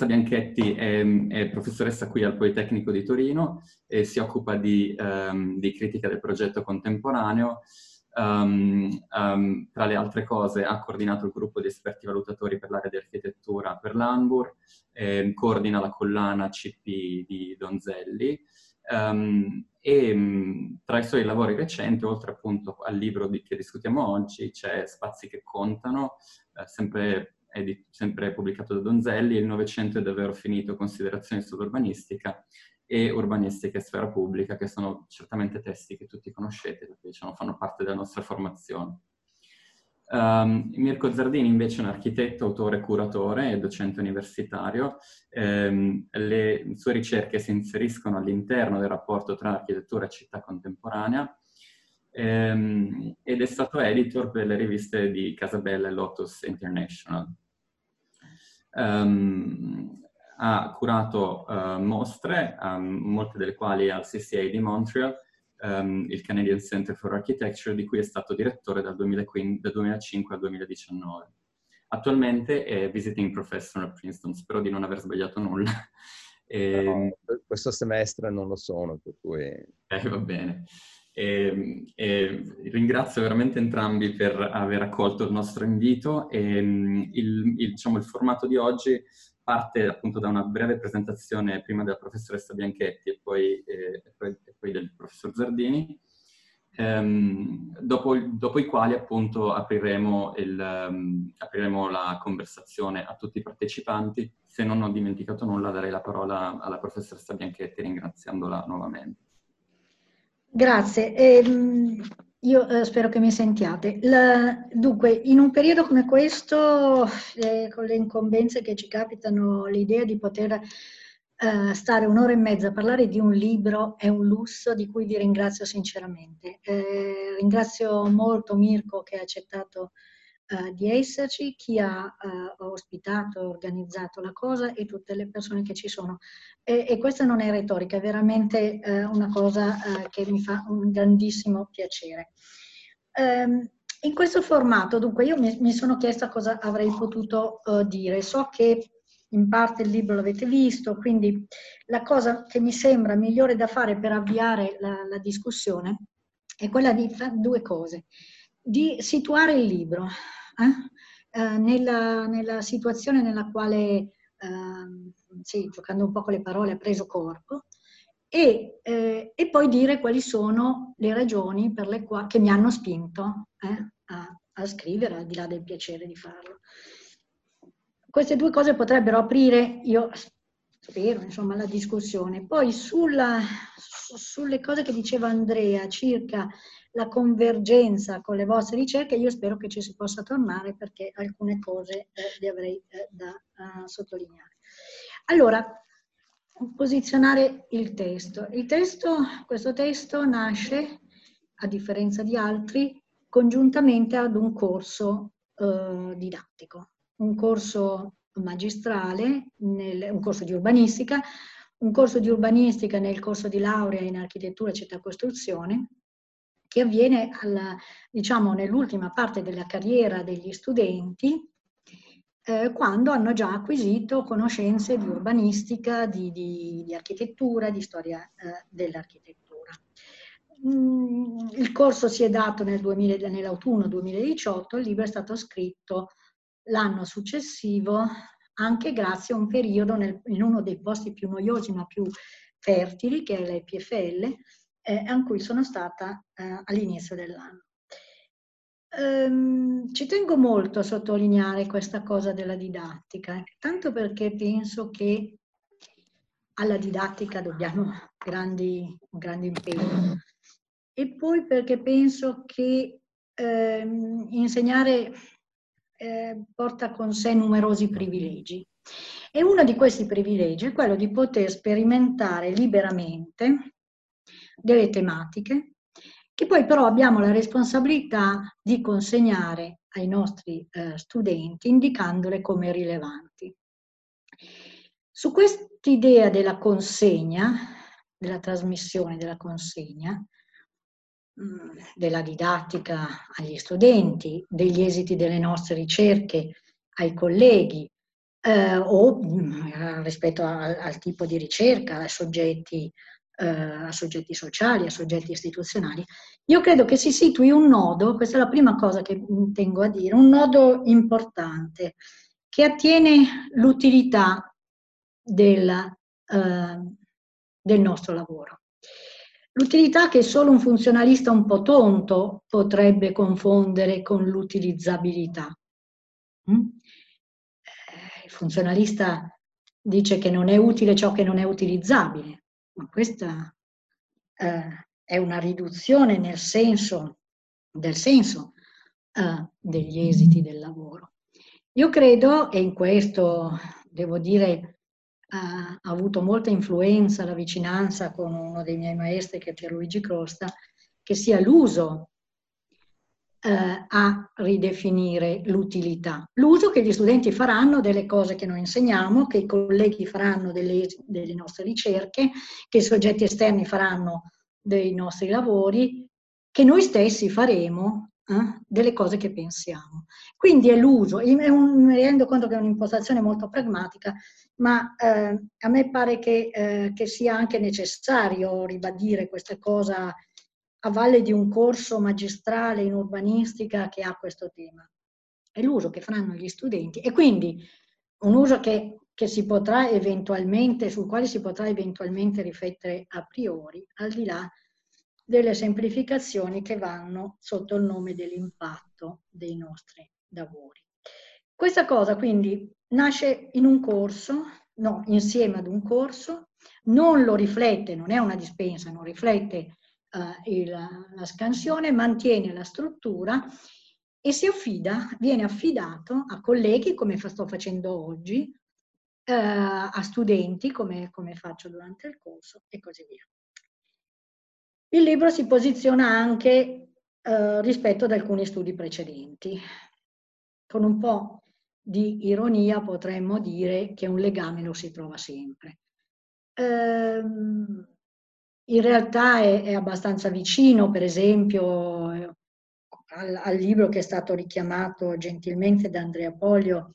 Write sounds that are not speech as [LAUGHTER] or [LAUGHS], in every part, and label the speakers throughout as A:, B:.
A: professoressa Bianchetti è, è, professoressa qui al Politecnico di Torino e si occupa di, um, di critica del progetto contemporaneo. Um, um, tra le altre cose ha coordinato il gruppo di esperti valutatori per l'area di architettura per l'Anbur, eh, coordina la collana CP di Donzelli e tra i suoi lavori recenti, oltre appunto al libro di, che discutiamo oggi, c'è Spazi che contano, eh, sempre edit- sempre pubblicato da Donzelli, Il Novecento è davvero finito, considerazioni sull'urbanistica e Urbanistica e Sfera Pubblica, che sono certamente testi che tutti conoscete, perché diciamo, fanno parte della nostra formazione. Um, Mirko Zardini invece è un architetto, autore, curatore e docente universitario. Um, le sue ricerche si inseriscono all'interno del rapporto tra architettura e città contemporanea um, ed è stato editor per le riviste di Casabella e Lotus International. Um, ha curato uh, mostre, um, molte delle quali al CCA di Montreal, um, il Canadian Center for Architecture, di cui è stato direttore dal, 2015, dal 2005 al 2019. Attualmente è visiting professor a Princeton, spero di non aver sbagliato nulla.
B: e... no, questo semestre non lo sono, per cui...
A: Eh, va bene. E, e ringrazio veramente entrambi per aver accolto il nostro invito e il, il, diciamo, il formato di oggi parte appunto da una breve presentazione prima della professoressa Bianchetti e poi, eh, e poi, poi del professor Zardini, ehm, dopo, dopo, i quali appunto apriremo, il, um, apriremo, la conversazione a tutti i partecipanti. Se non ho dimenticato nulla darei la parola alla professoressa Bianchetti ringraziandola nuovamente.
C: Grazie. Eh, io eh, spero che mi sentiate. La, dunque, in un periodo come questo, eh, con le incombenze che ci capitano, l'idea di poter eh, stare un'ora e mezza a parlare di un libro è un lusso di cui vi ringrazio sinceramente. Eh, ringrazio molto Mirko che ha accettato uh, di esserci, chi ha uh, ospitato, organizzato la cosa e tutte le persone che ci sono. E, e questa non è retorica, è veramente uh, una cosa che mi fa un grandissimo piacere. Um, in questo formato, dunque, io mi, mi sono chiesta cosa avrei potuto dire. So che in parte il libro l'avete visto, quindi la cosa che mi sembra migliore da fare per avviare la, la discussione è quella di fare due cose. Di situare il libro, eh? Eh, nella, nella, situazione nella quale, eh, sì, giocando un po' con le parole, ha preso corpo, e, eh, e, poi dire quali sono le ragioni quali, che mi hanno spinto eh, a, a, scrivere, al di là del piacere di farlo. Queste due cose potrebbero aprire, io spero, insomma, la discussione. Poi sulla, su, sulle cose che diceva Andrea circa la convergenza con le vostre ricerche, io spero che ci si possa tornare perché alcune cose eh, le avrei eh, da uh, sottolineare. Allora, posizionare il testo. Il testo, questo testo nasce, a differenza di altri, congiuntamente ad un corso eh, didattico, un corso magistrale, nel, un corso di urbanistica, un corso di urbanistica nel corso di laurea in architettura e città costruzione, che avviene alla, diciamo, nell'ultima parte della carriera degli studenti, eh, quando hanno già acquisito conoscenze di urbanistica, di, di, di architettura, di storia eh, dell'architettura. Mm, il corso si è dato nel 2000, nell'autunno 2018, il libro è stato scritto l'anno successivo, anche grazie a un periodo nel, in uno dei posti più noiosi ma più fertili, che è l'EPFL, eh, a cui sono stata eh, all'inizio dell'anno. Ehm, ci tengo molto a sottolineare questa cosa della didattica, tanto perché penso che alla didattica dobbiamo grandi, un grande impegno e poi perché penso che ehm, insegnare eh, porta con sé numerosi privilegi. E uno di questi privilegi è quello di poter sperimentare liberamente delle tematiche che poi però abbiamo la responsabilità di consegnare ai nostri eh, studenti indicandole come rilevanti. Su quest'idea della consegna, della trasmissione della consegna, mm, della didattica agli studenti, degli esiti delle nostre ricerche ai colleghi eh, o mh, rispetto a, al tipo di ricerca, ai soggetti, eh, a soggetti sociali, a soggetti istituzionali. Io credo che si situi un nodo, questa è la prima cosa che tengo a dire, un nodo importante che attiene l'utilità del, eh, del nostro lavoro. L'utilità che solo un funzionalista un po' tonto potrebbe confondere con l'utilizzabilità. Mm? Eh, il funzionalista dice che non è utile ciò che non è utilizzabile, ma questa eh, è una riduzione nel senso, del senso eh, degli esiti del lavoro. Io credo, e in questo devo dire ha, avuto molta influenza la vicinanza con uno dei miei maestri che è Pierluigi Crosta, che sia l'uso eh, a ridefinire l'utilità. L'uso che gli studenti faranno delle cose che noi insegniamo, che i colleghi faranno delle, delle nostre ricerche, che i soggetti esterni faranno dei nostri lavori, che noi stessi faremo eh, delle cose che pensiamo. Quindi è l'uso, un, mi rendo conto che è un'impostazione molto pragmatica, ma eh, a me pare che, eh, che, sia anche necessario ribadire questa cosa a valle di un corso magistrale in urbanistica che ha questo tema. È l'uso che faranno gli studenti e quindi un uso che, che si potrà eventualmente, sul quale si potrà eventualmente riflettere a priori, al di là delle semplificazioni che vanno sotto il nome dell'impatto dei nostri lavori. Questa cosa quindi nasce in un corso, no, insieme ad un corso, non lo riflette, non è una dispensa, non riflette uh, il, la scansione, mantiene la struttura e si affida, viene affidato a colleghi come sto facendo oggi, uh, a studenti come, come faccio durante il corso e così via. Il libro si posiziona anche eh, rispetto ad alcuni studi precedenti. Con un po' di ironia potremmo dire che un legame lo si trova sempre. Eh, in realtà è, è, abbastanza vicino, per esempio, al, al, libro che è stato richiamato gentilmente da Andrea Poglio,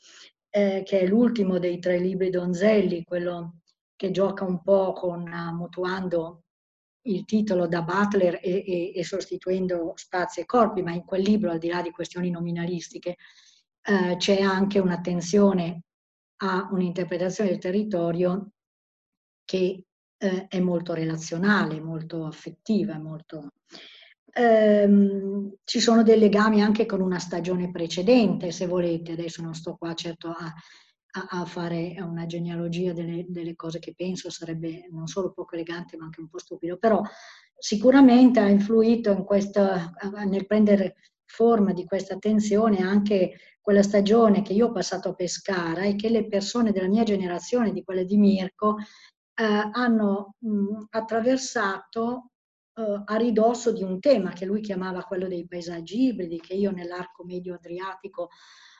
C: eh, che è l'ultimo dei tre libri Donzelli, quello che gioca un po' con, uh, mutuando il titolo da Butler e, e, e, sostituendo spazi e corpi, ma in quel libro, al di là di questioni nominalistiche, eh, c'è anche un'attenzione a un'interpretazione del territorio che eh, è molto relazionale, molto affettiva, molto... Ehm, ci sono dei legami anche con una stagione precedente, se volete, adesso non sto qua certo a a, a fare una genealogia delle, delle, cose che penso sarebbe non solo poco elegante ma anche un po' stupido, però sicuramente ha influito in questa, nel prendere forma di questa attenzione anche quella stagione che io ho passato a Pescara e che le persone della mia generazione, di quelle di Mirko, eh, hanno mh, attraversato eh, a ridosso di un tema che lui chiamava quello dei paesaggi ibridi, che io nell'arco medio adriatico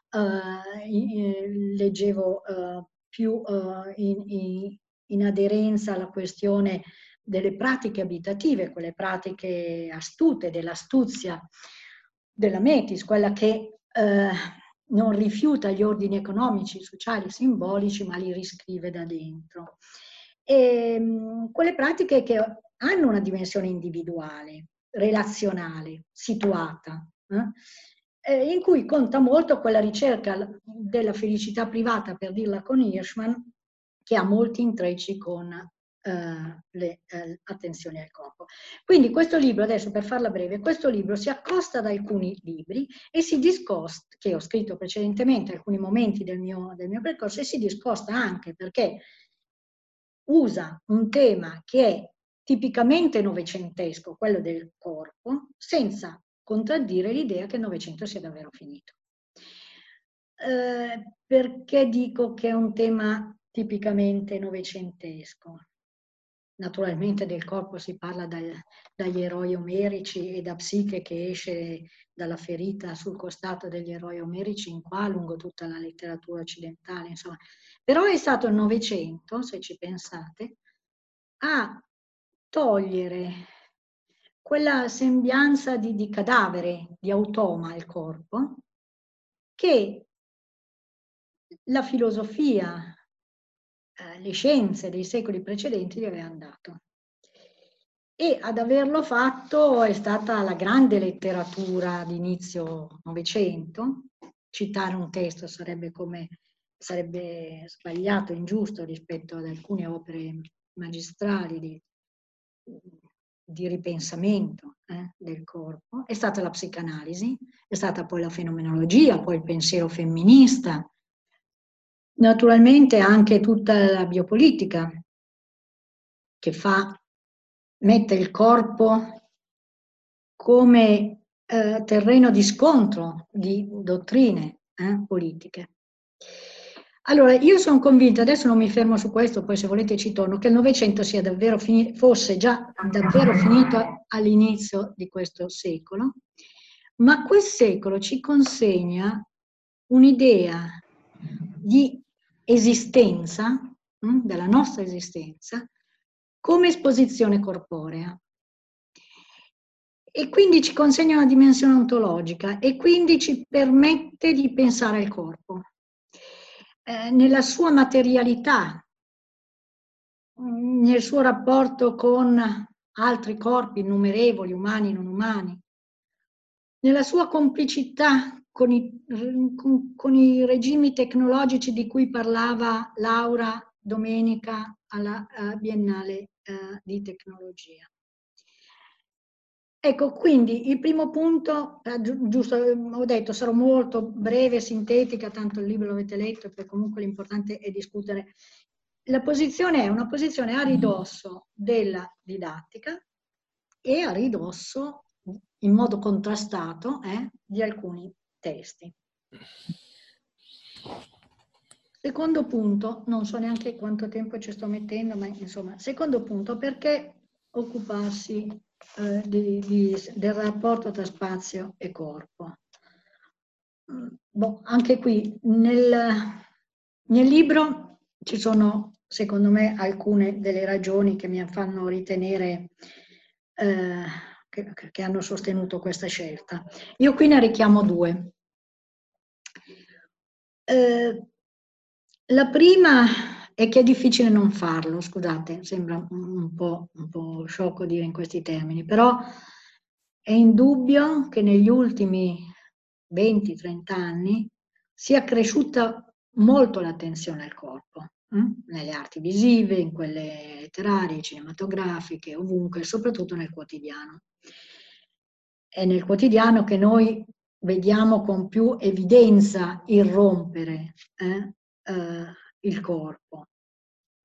C: eh, leggevo eh, più eh, in, in, in aderenza alla questione delle pratiche abitative, quelle pratiche astute, dell'astuzia della Metis, quella che eh, non rifiuta gli ordini economici, sociali, simbolici, ma li riscrive da dentro. E, mh, quelle pratiche che hanno una dimensione individuale, relazionale, situata, eh? eh, in cui conta molto quella ricerca della felicità privata, per dirla con Hirschman, che ha molti intrecci con eh, le eh, attenzioni al corpo. Quindi questo libro, adesso per farla breve, questo libro si accosta ad alcuni libri e si discosta, che ho scritto precedentemente alcuni momenti del mio, del mio percorso, e si discosta anche perché usa un tema che è tipicamente novecentesco, quello del corpo, senza contraddire l'idea che il Novecento sia davvero finito. Eh, perché dico che è un tema tipicamente novecentesco? Naturalmente del corpo si parla dal, dagli eroi omerici e da Psiche che esce dalla ferita sul costato degli eroi omerici in qua lungo tutta la letteratura occidentale, insomma. Però è stato il Novecento, se ci pensate, a togliere quella sembianza di, di cadavere, di automa al corpo, che la filosofia, eh, le scienze dei secoli precedenti gli avevano dato. E ad averlo fatto è stata la grande letteratura di inizio Novecento. Citare un testo sarebbe, come, sarebbe sbagliato, ingiusto rispetto ad alcune opere magistrali di, di ripensamento eh, del corpo. È stata la psicanalisi, è stata poi la fenomenologia, poi il pensiero femminista, naturalmente anche tutta la biopolitica che fa mette il corpo come eh, terreno di scontro di dottrine eh, politiche. Allora, io sono convinta, adesso non mi fermo su questo, poi se volete ci torno, che il Novecento fosse già davvero finito all'inizio di questo secolo, ma quel secolo ci consegna un'idea di esistenza, hm, della nostra esistenza, come esposizione corporea. E quindi ci consegna una dimensione ontologica e quindi ci permette di pensare al corpo eh, nella sua materialità, nel suo rapporto con altri corpi innumerevoli, umani e non umani, nella sua complicità con i, con, con i regimi tecnologici di cui parlava Laura domenica alla uh, Biennale uh, di Tecnologia. Ecco, quindi il primo punto, eh, giusto, ho detto, sarò molto breve, sintetica, tanto il libro l'avete letto, e comunque l'importante è discutere. La posizione è una posizione a ridosso della didattica e a ridosso, in modo contrastato, eh, di alcuni testi. Secondo punto, non so neanche quanto tempo ci sto mettendo, ma insomma, secondo punto, perché occuparsi eh, di, di, del rapporto tra spazio e corpo? Boh, anche qui nel, nel libro ci sono, secondo me, alcune delle ragioni che mi fanno ritenere eh, che, che hanno sostenuto questa scelta. Io qui ne richiamo due. Eh, la prima è che è difficile non farlo, scusate, sembra un po', un po' sciocco dire in questi termini, però è indubbio che negli ultimi 20-30 anni sia cresciuta molto l'attenzione al corpo, hm? nelle arti visive, in quelle letterarie, cinematografiche, ovunque, soprattutto nel quotidiano. È nel quotidiano che noi vediamo con più evidenza irrompere eh, eh, il corpo,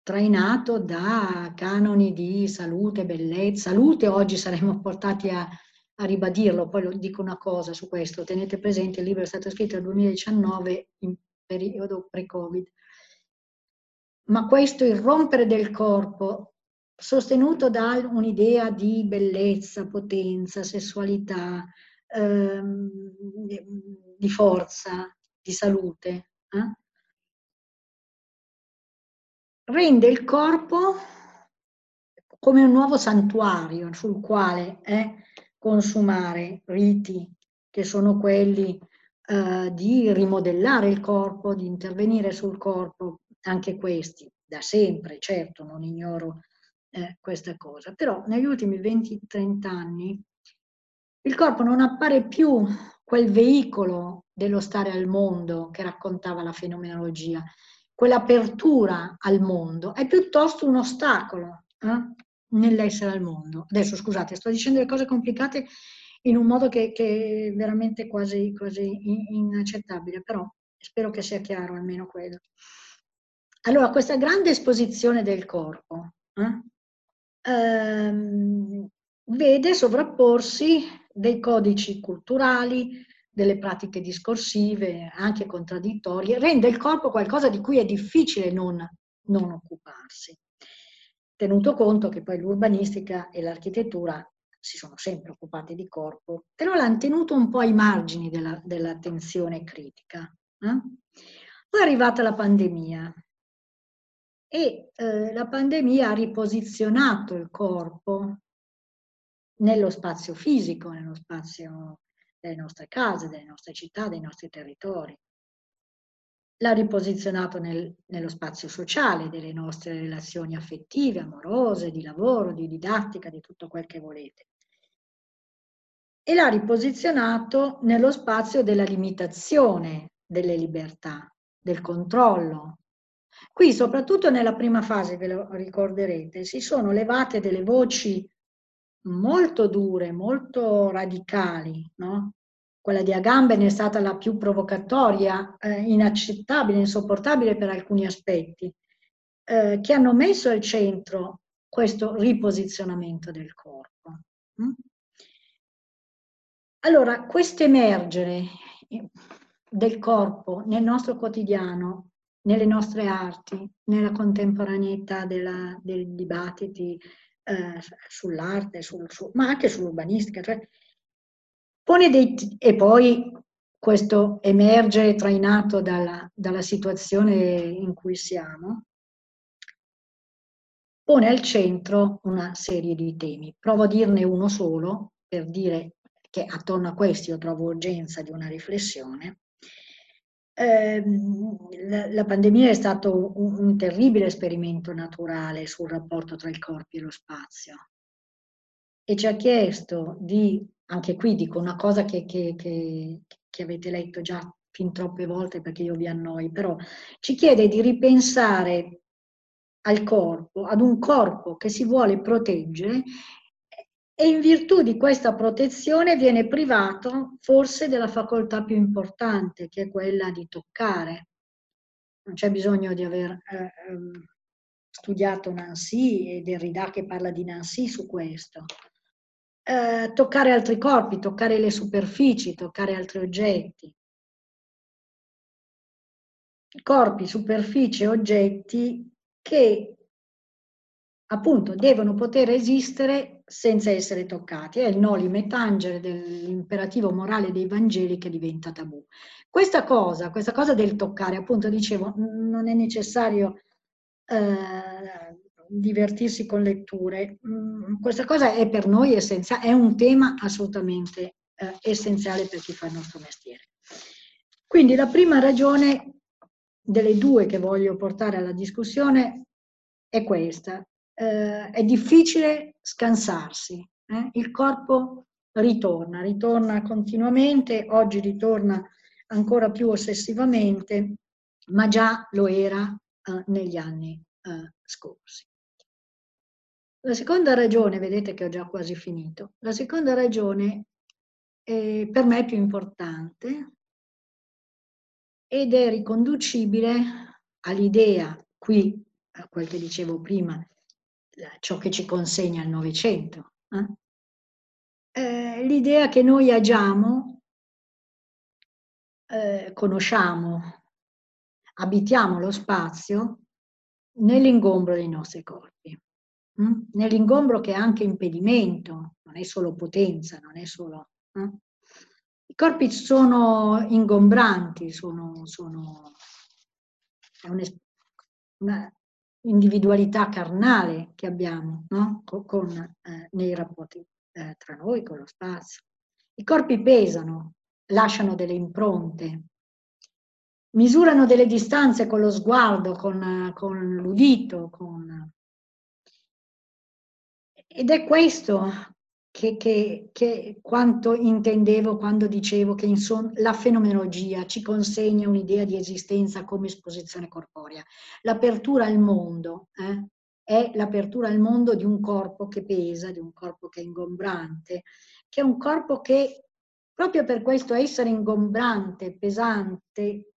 C: trainato da canoni di salute, bellezza. Salute oggi saremmo portati a, a ribadirlo, poi lo dico una cosa su questo, tenete presente, il libro è stato scritto nel 2019 in periodo pre-Covid, ma questo irrompere del corpo sostenuto da un'idea di bellezza, potenza, sessualità, ehm, di forza, di salute, eh? Rende il corpo come un nuovo santuario sul quale eh, consumare riti che sono quelli eh, di rimodellare il corpo, di intervenire sul corpo, anche questi da sempre, certo, non ignoro eh, questa cosa, però negli ultimi 20-30 anni il corpo non appare più quel veicolo dello stare al mondo che raccontava la fenomenologia, quell'apertura al mondo è piuttosto un ostacolo eh, nell'essere al mondo. Adesso scusate, sto dicendo le cose complicate in un modo che, che è veramente quasi, quasi inaccettabile, però spero che sia chiaro almeno quello. Allora, questa grande esposizione del corpo eh, ehm, vede sovrapporsi dei codici culturali, delle pratiche discorsive, anche contraddittorie, rende il corpo qualcosa di cui è difficile non, non occuparsi. Tenuto conto che poi l'urbanistica e l'architettura si sono sempre occupati di corpo, però l'hanno tenuto un po' ai margini della, dell'attenzione critica. Eh? Poi è arrivata la pandemia e eh, la pandemia ha riposizionato il corpo nello spazio fisico, nello spazio delle nostre case, delle nostre città, dei nostri territori. l'ha riposizionato nel, nello spazio sociale delle nostre relazioni affettive, amorose, di lavoro, di didattica, di tutto quel che volete. E l'ha riposizionato nello spazio della limitazione delle libertà, del controllo. Qui, soprattutto nella prima fase, ve lo ricorderete, si sono levate delle voci molto dure, molto radicali, no? Quella di Agamben è stata la più provocatoria, eh, inaccettabile, insopportabile per alcuni aspetti, eh, che hanno messo al centro questo riposizionamento del corpo. Mm? Allora, questo emergere del corpo nel nostro quotidiano, nelle nostre arti, nella contemporaneità della, dei dibattiti eh, sull'arte, sul, su, ma anche sull'urbanistica, cioè Pone dei, e poi questo emerge trainato dalla, dalla situazione in cui siamo, pone al centro una serie di temi. Provo a dirne uno solo per dire che attorno a questi io trovo urgenza di una riflessione. Eh, la, pandemia è stato un, un, terribile esperimento naturale sul rapporto tra il corpo e lo spazio. E ci ha chiesto di anche qui dico una cosa che, che, che, che avete letto già fin troppe volte perché io vi annoi, però ci chiede di ripensare al corpo, ad un corpo che si vuole proteggere e in virtù di questa protezione viene privato forse della facoltà più importante, che è quella di toccare. Non c'è bisogno di aver eh, ehm, studiato Nancy e Derrida che parla di Nancy su questo eh, toccare altri corpi, toccare le superfici, toccare altri oggetti. Corpi, superfici, oggetti che appunto devono poter esistere senza essere toccati. È il noli tangere dell'imperativo morale dei Vangeli che diventa tabù. Questa cosa, questa cosa del toccare, appunto dicevo, non è necessario eh, divertirsi con letture. Mm, questa cosa è per noi essenziale, è un tema assolutamente eh, essenziale per chi fa il nostro mestiere. Quindi la prima ragione delle due che voglio portare alla discussione è questa. Eh, è difficile scansarsi, eh? il corpo ritorna, ritorna continuamente, oggi ritorna ancora più ossessivamente, ma già lo era eh, negli anni eh, scorsi. La seconda ragione, vedete che ho già quasi finito, la seconda ragione è per me più importante ed è riconducibile all'idea, qui, a quel che dicevo prima, ciò che ci consegna il Novecento, eh? eh, l'idea che noi agiamo, eh, conosciamo, abitiamo lo spazio nell'ingombro dei nostri corpi. Mm? nell'ingombro che è anche impedimento, non è solo potenza, non è solo... Eh? I corpi sono ingombranti, sono, sono una individualità carnale che abbiamo no? con, con eh, nei rapporti eh, tra noi, con lo spazio. I corpi pesano, lasciano delle impronte, misurano delle distanze con lo sguardo, con, con l'udito, con ed è questo che, che, che, quanto intendevo quando dicevo che insomma, la fenomenologia ci consegna un'idea di esistenza come esposizione corporea. L'apertura al mondo eh, è l'apertura al mondo di un corpo che pesa, di un corpo che è ingombrante, che è un corpo che proprio per questo essere ingombrante, pesante,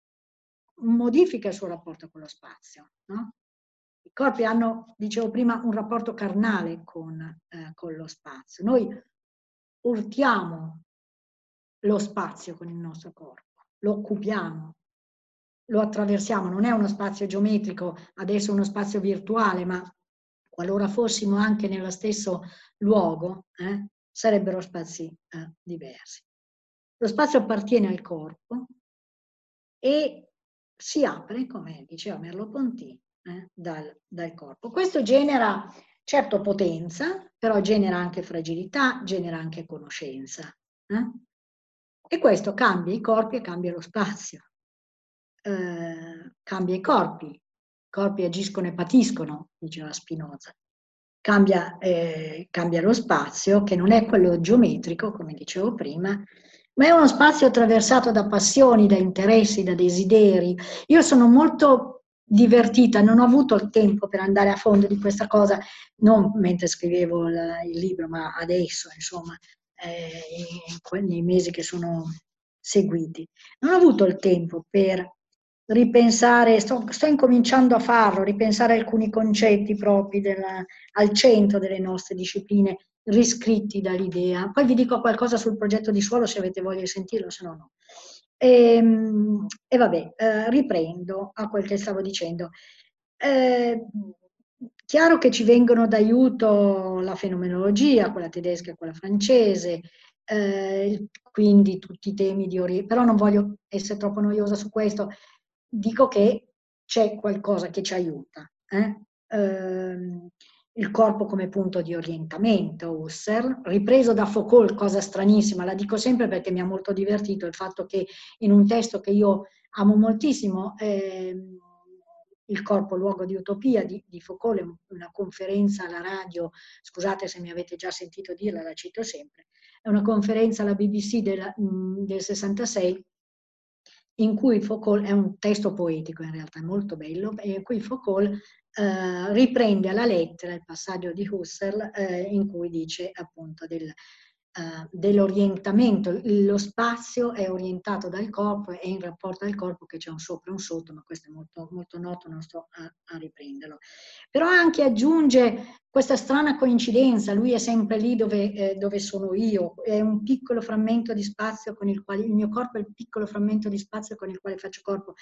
C: modifica il suo rapporto con lo spazio. No? Corpi hanno, dicevo prima, un rapporto carnale con, eh, con lo spazio. Noi urtiamo lo spazio con il nostro corpo, lo occupiamo, lo attraversiamo, non è uno spazio geometrico, adesso uno spazio virtuale, ma qualora fossimo anche nello stesso luogo, eh, sarebbero spazi eh, diversi. Lo spazio appartiene al corpo e si apre, come diceva Merleau-Ponty, eh, dal, dal corpo. Questo genera certo potenza, però genera anche fragilità, genera anche conoscenza. Eh? E questo cambia i corpi e cambia lo spazio. eh, cambia i corpi, i corpi agiscono e patiscono, diceva Spinoza. Cambia, eh, cambia lo spazio, che non è quello geometrico, come dicevo prima, ma è uno spazio attraversato da passioni, da interessi, da desideri. Io sono molto divertita, non ho avuto il tempo per andare a fondo di questa cosa, non mentre scrivevo il, il libro, ma adesso, insomma, eh, nei mesi che sono seguiti. Non ho avuto il tempo per ripensare, sto, sto incominciando a farlo, ripensare alcuni concetti propri della, al centro delle nostre discipline, riscritti dall'idea. Poi vi dico qualcosa sul progetto di suolo se avete voglia di sentirlo, se no no. E, ehm, e vabbè, eh, riprendo a quel che stavo dicendo. Eh, chiaro che ci vengono d'aiuto la fenomenologia, quella tedesca e quella francese, eh, quindi tutti i temi di orientamento, però non voglio essere troppo noiosa su questo, dico che c'è qualcosa che ci aiuta. Eh? Il corpo come punto di orientamento, Husserl, ripreso da Foucault, cosa stranissima, la dico sempre perché mi ha molto divertito il fatto che in un testo che io amo moltissimo, eh, Il corpo, luogo di utopia di, di Foucault, una conferenza alla radio, scusate se mi avete già sentito dirla, la cito sempre, è una conferenza alla BBC del, del 66 in cui Foucault, è un testo poetico in realtà, molto bello, in cui Foucault eh, riprende alla lettera il passaggio di Husserl eh, in cui dice appunto del, eh, dell'orientamento, lo spazio è orientato dal corpo e in rapporto al corpo che c'è un sopra e un sotto, ma questo è molto, molto noto, non sto a, a riprenderlo. Però anche aggiunge questa strana coincidenza, lui è sempre lì dove, eh, dove, sono io, è un piccolo frammento di spazio con il quale, il mio corpo è il piccolo frammento di spazio con il quale faccio corpo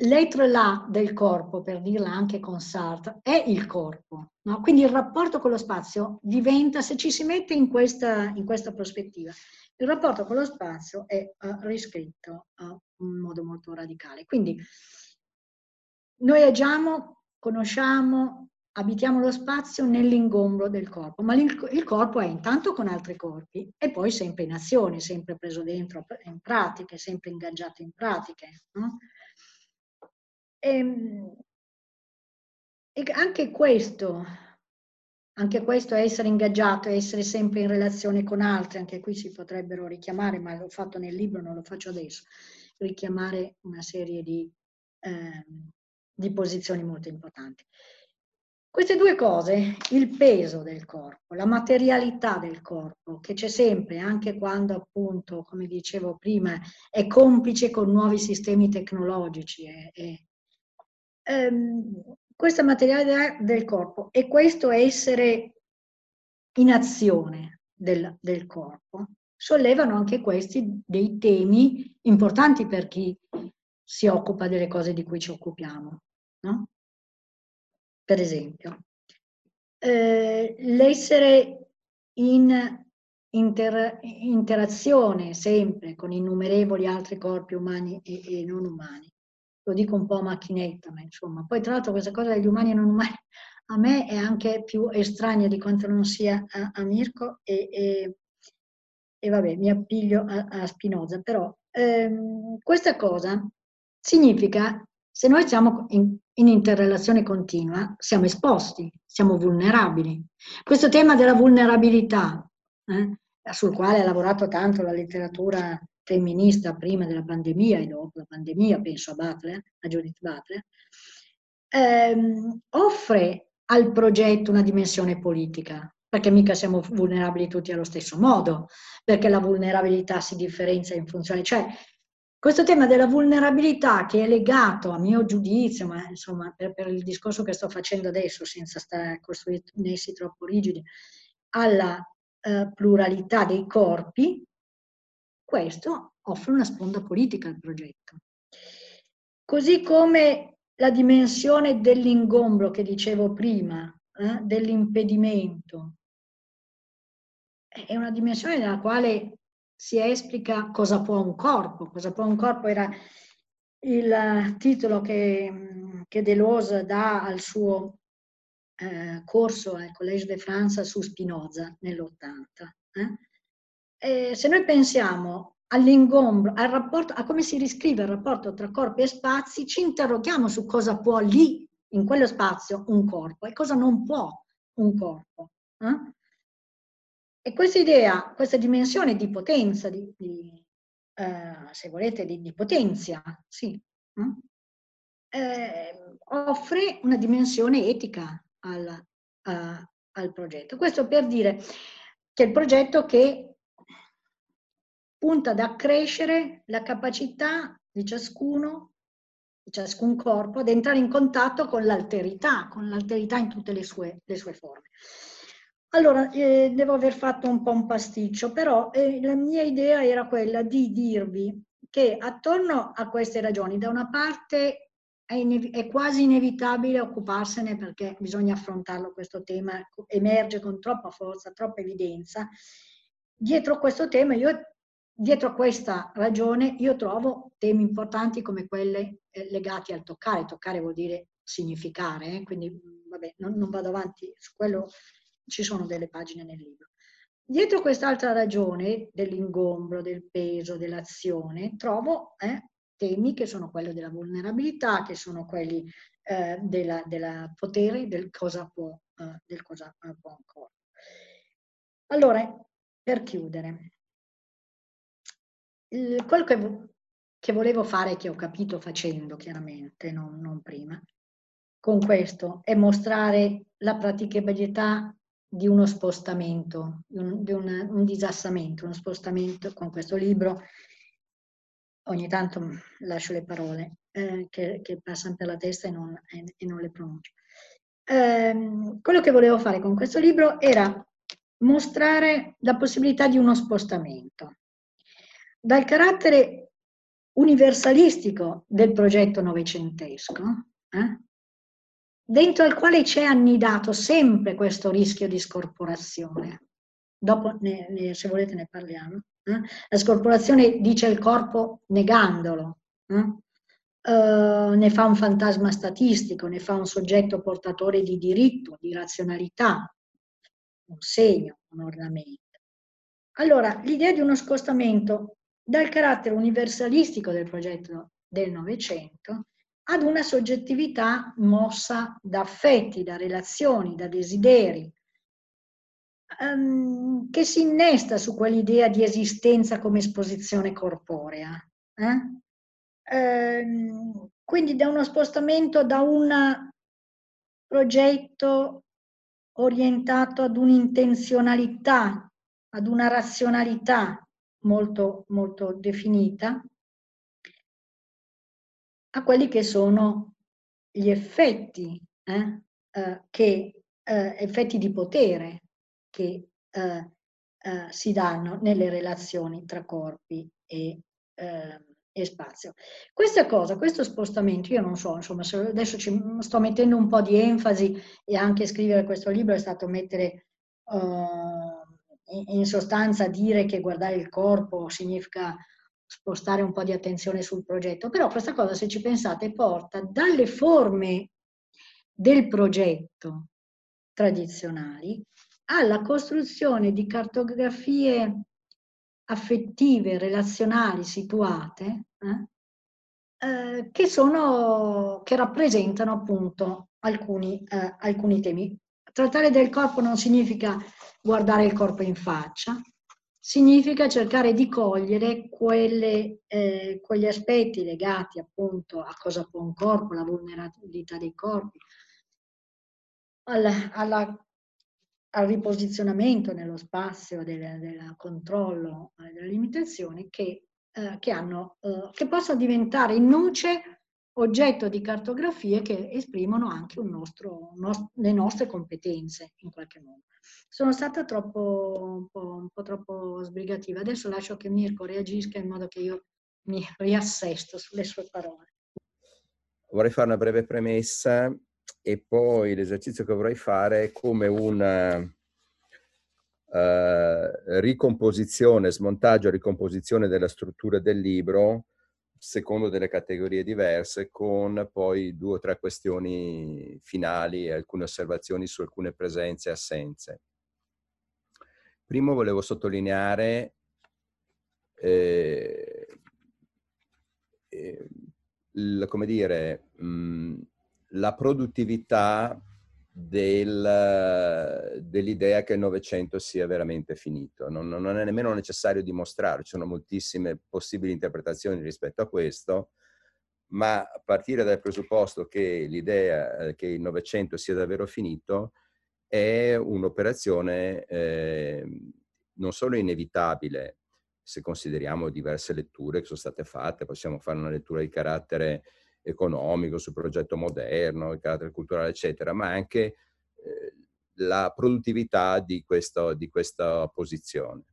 C: l'être là del corpo, per dirla anche con Sartre, è il corpo. No? Quindi il rapporto con lo spazio diventa, se ci si mette in questa, in questa prospettiva, il rapporto con lo spazio è uh, riscritto uh, in modo molto radicale. Quindi noi agiamo, conosciamo, abitiamo lo spazio nell'ingombro del corpo, ma il, corpo è intanto con altri corpi e poi sempre in azione, sempre preso dentro in pratiche, sempre ingaggiato in pratiche. No? E, ehm, e anche questo, anche questo essere ingaggiato, essere sempre in relazione con altri, anche qui si potrebbero richiamare, ma l'ho fatto nel libro, non lo faccio adesso, richiamare una serie di, eh, di posizioni molto importanti. Queste due cose, il peso del corpo, la materialità del corpo, che c'è sempre, anche quando appunto, come dicevo prima, è complice con nuovi sistemi tecnologici, è, è, ehm, questa materialità del corpo e questo essere in azione del, del corpo sollevano anche questi dei temi importanti per chi si occupa delle cose di cui ci occupiamo. No? Per esempio, eh, l'essere in inter, interazione sempre con innumerevoli altri corpi umani e, e non umani lo dico un po' a macchinetta, ma insomma. Poi tra l'altro questa cosa degli umani e non umani a me è anche più estranea di quanto non sia a, a Mirko e, e, e, vabbè, mi appiglio a, a Spinoza, però ehm, questa cosa significa, se noi siamo in, in interrelazione continua, siamo esposti, siamo vulnerabili. Questo tema della vulnerabilità, eh, sul quale ha lavorato tanto la letteratura femminista prima della pandemia e dopo la pandemia, penso a Butler, a Judith Butler, ehm, offre al progetto una dimensione politica, perché mica siamo vulnerabili tutti allo stesso modo, perché la vulnerabilità si differenzia in funzione, cioè questo tema della vulnerabilità che è legato a mio giudizio, ma insomma per, per il discorso che sto facendo adesso, senza stare costruirsi troppo rigidi, alla eh, pluralità dei corpi, questo offre una sponda politica al progetto. Così come la dimensione dell'ingombro che dicevo prima, eh, dell'impedimento, è una dimensione nella quale si esplica cosa può un corpo. Cosa può un corpo era il titolo che, che Deleuze dà al suo eh, corso al Collège de France su Spinoza nell'80. Eh? Eh, se noi pensiamo all'ingombro, al rapporto, a come si riscrive il rapporto tra corpi e spazi, ci interroghiamo su cosa può lì, in quello spazio, un corpo e cosa non può un corpo. Eh? E questa idea, questa dimensione di potenza, di, di eh, se volete, di, di potenza, sì, eh, offre una dimensione etica al, a, al progetto. Questo per dire che il progetto che punta ad accrescere la capacità di ciascuno, di ciascun corpo, ad entrare in contatto con l'alterità, con l'alterità in tutte le sue, le sue forme. Allora, eh, devo aver fatto un po' un pasticcio, però eh, la mia idea era quella di dirvi che attorno a queste ragioni, da una parte è, è, quasi inevitabile occuparsene perché bisogna affrontarlo questo tema, emerge con troppa forza, troppa evidenza. Dietro questo tema, io, dietro a questa ragione, io trovo temi importanti come quelli eh, legati al toccare. Toccare vuol dire significare, eh? quindi vabbè, non, non vado avanti su quello ci sono delle pagine nel libro. Dietro quest'altra ragione dell'ingombro, del peso, dell'azione, trovo eh, temi che sono quelli della vulnerabilità, che sono quelli eh, della, della, potere, del cosa può, eh, del cosa può ancora. Allora, per chiudere, quello che, che, volevo fare, che ho capito facendo chiaramente, non, non prima, con questo, è mostrare la praticabilità di uno spostamento, di, un, di un, un, disassamento, uno spostamento con questo libro. Ogni tanto lascio le parole eh, che, che, passano per la testa e non, e, e non le pronuncio. Eh, quello che volevo fare con questo libro era mostrare la possibilità di uno spostamento dal carattere universalistico del progetto novecentesco, eh, dentro al quale c'è annidato sempre questo rischio di scorporazione. Dopo, ne, ne, se volete, ne parliamo. Eh? La scorporazione dice il corpo negandolo, eh? Uh, ne fa un fantasma statistico, ne fa un soggetto portatore di diritto, di razionalità, un segno, un ornamento. Allora, l'idea di uno scostamento dal carattere universalistico del progetto del Novecento ad una soggettività mossa da affetti, da relazioni, da desideri, um, che si innesta su quell'idea di esistenza come esposizione corporea. Eh? Um, quindi da uno spostamento da un progetto orientato ad un'intenzionalità, ad una razionalità molto, molto definita, a quelli che sono gli effetti, eh, eh, che, eh, effetti di potere che eh, eh, si danno nelle relazioni tra corpi e, eh, e, spazio. Questa cosa, questo spostamento, io non so, insomma, adesso ci sto mettendo un po' di enfasi e anche scrivere questo libro è stato mettere in sostanza dire che guardare il corpo significa spostare un po' di attenzione sul progetto, però questa cosa, se ci pensate, porta dalle forme del progetto tradizionali alla costruzione di cartografie affettive, relazionali, situate, eh, eh, che, sono, che rappresentano appunto alcuni, eh, alcuni temi. Trattare del corpo non significa guardare il corpo in faccia, significa cercare di cogliere quelle, eh, quegli aspetti legati appunto a cosa può un corpo, la vulnerabilità dei corpi, alla, alla, al riposizionamento nello spazio del, controllo eh, delle limitazioni che, eh, che, hanno, eh, che possono diventare in nuce oggetto di cartografie che esprimono anche nostro, nostro, le nostre competenze in qualche modo. Sono stata troppo, un po', un po', troppo sbrigativa. Adesso lascio che Mirko reagisca in modo che io mi riassesto sulle sue parole.
B: Vorrei fare una breve premessa e poi l'esercizio che vorrei fare è come una uh, ricomposizione, smontaggio, ricomposizione della struttura del libro secondo delle categorie diverse, con poi due o tre questioni finali e alcune osservazioni su alcune presenze e assenze. Primo volevo sottolineare eh, eh, come dire, mh, la produttività del, dell'idea che il Novecento sia veramente finito. Non, non, è nemmeno necessario dimostrarlo, ci sono moltissime possibili interpretazioni rispetto a questo, ma partire dal presupposto che l'idea eh, che il Novecento sia davvero finito è un'operazione eh, non solo inevitabile, se consideriamo diverse letture che sono state fatte, possiamo fare una lettura di carattere economico, sul progetto moderno, il carattere culturale, eccetera, ma anche eh, la produttività di, questo, di questa posizione.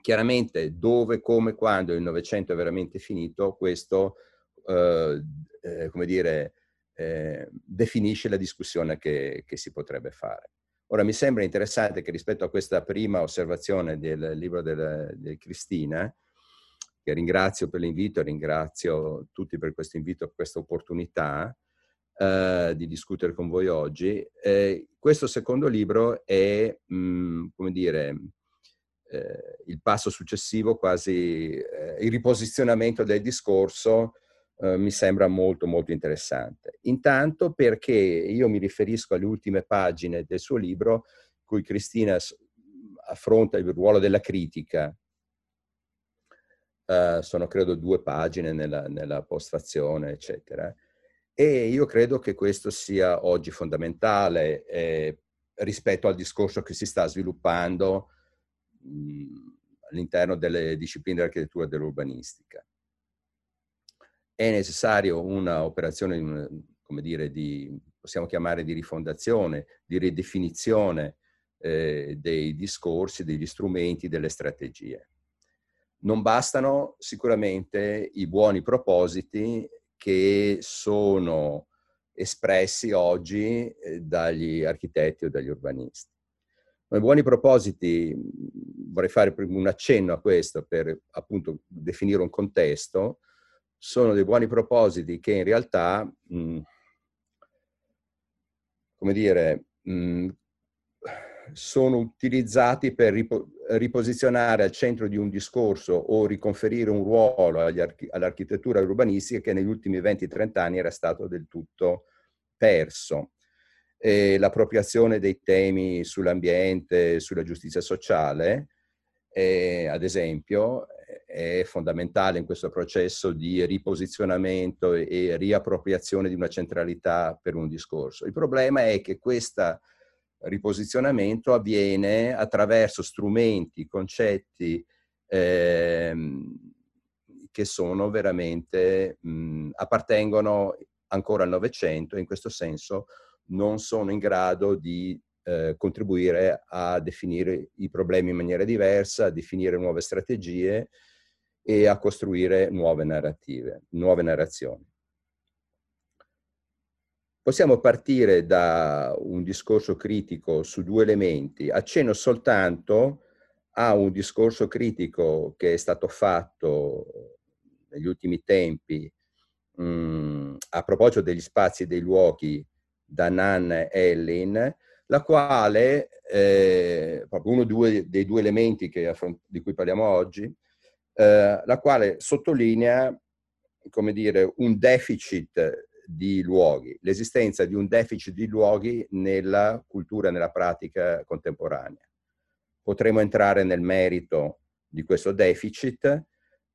B: Chiaramente dove, come, quando il Novecento è veramente finito, questo, eh, eh, come dire, eh, definisce la discussione che, che si potrebbe fare. Ora, mi sembra interessante che rispetto a questa prima osservazione del libro di Cristina, che ringrazio per l'invito, ringrazio tutti per questo invito, per questa opportunità eh, di discutere con voi oggi. Eh, questo secondo libro è, mh, mm, come dire, eh, il passo successivo, quasi eh, il riposizionamento del discorso, eh, mi sembra molto molto interessante. Intanto perché io mi riferisco alle ultime pagine del suo libro, cui Cristina affronta il ruolo della critica Uh, sono credo due pagine nella, nella postfazione, eccetera. E io credo che questo sia oggi fondamentale eh, rispetto al discorso che si sta sviluppando mh, all'interno delle discipline dell'architettura e dell'urbanistica. È necessario un'operazione, come dire, di, possiamo chiamare di rifondazione, di ridefinizione eh, dei discorsi, degli strumenti, delle strategie non bastano sicuramente i buoni propositi che sono espressi oggi eh, dagli architetti o dagli urbanisti. I buoni propositi, vorrei fare un accenno a questo per appunto definire un contesto, sono dei buoni propositi che in realtà, mh, come dire, mh, sono utilizzati per ripo- riposizionare al centro di un discorso o riconferire un ruolo archi- all'architettura urbanistica che negli ultimi 20-30 anni era stato del tutto perso. E l'appropriazione dei temi sull'ambiente, sulla giustizia sociale, eh, ad esempio, è fondamentale in questo processo di riposizionamento e riappropriazione di una centralità per un discorso. Il problema è che questa riposizionamento avviene attraverso strumenti, concetti ehm, che sono veramente, mh, appartengono ancora al Novecento e in questo senso non sono in grado di eh, contribuire a definire i problemi in maniera diversa, a definire nuove strategie e a costruire nuove narrative, nuove narrazioni. Possiamo partire da un discorso critico su due elementi. Accenno soltanto a un discorso critico che è stato fatto negli ultimi tempi mh, mm, a proposito degli spazi e dei luoghi da Nan Ellin, la quale, eh, proprio uno due, dei due elementi che, di cui parliamo oggi, eh, la quale sottolinea, come dire, un deficit di luoghi, l'esistenza di un deficit di luoghi nella cultura, nella pratica contemporanea. Potremo entrare nel merito di questo deficit,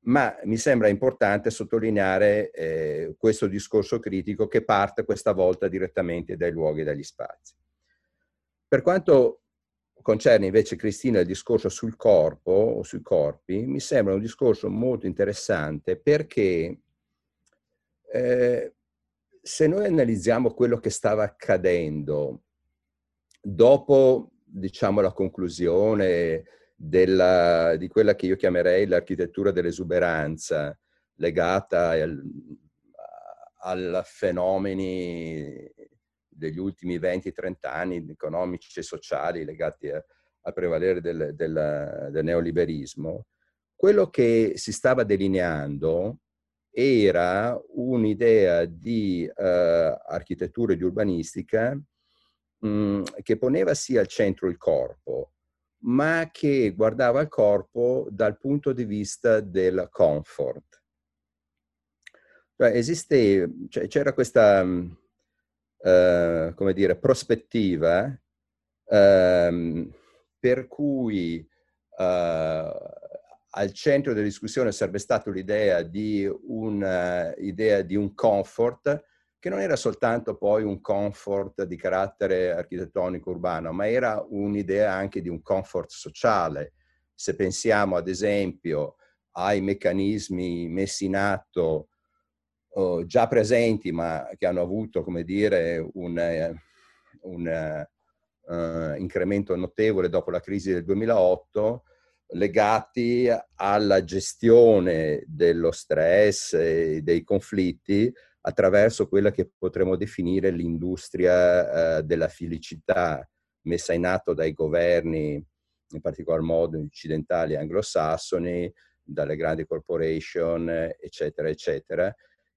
B: ma mi sembra importante sottolineare eh, questo discorso critico che parte questa volta direttamente dai luoghi e dagli spazi. Per quanto concerne invece Cristina il discorso sul corpo o sui corpi, mi sembra un discorso molto interessante perché eh, se noi analizziamo quello che stava accadendo dopo, diciamo, la conclusione della, di quella che io chiamerei l'architettura dell'esuberanza, legata al, a fenomeni degli ultimi 20-30 anni economici e sociali legati a, al prevalere del, del, del neoliberismo, quello che si stava delineando era un'idea di uh, architettura e di urbanistica mh, che poneva sì al centro il corpo, ma che guardava il corpo dal punto di vista del comfort. Cioè, esiste, cioè, c'era questa, uh, come dire, prospettiva uh, per cui uh, al centro della discussione sarebbe stata l'idea di, un, idea di un comfort che non era soltanto poi un comfort di carattere architettonico urbano, ma era un'idea anche di un comfort sociale. Se pensiamo ad esempio ai meccanismi messi in atto oh, già presenti, ma che hanno avuto, come dire, un, un uh, incremento notevole dopo la crisi del 2008, legati alla gestione dello stress e dei conflitti attraverso quella che potremmo definire l'industria uh, della felicità messa in atto dai governi, in particolar modo occidentali e anglosassoni, dalle grandi corporation, eccetera, eccetera,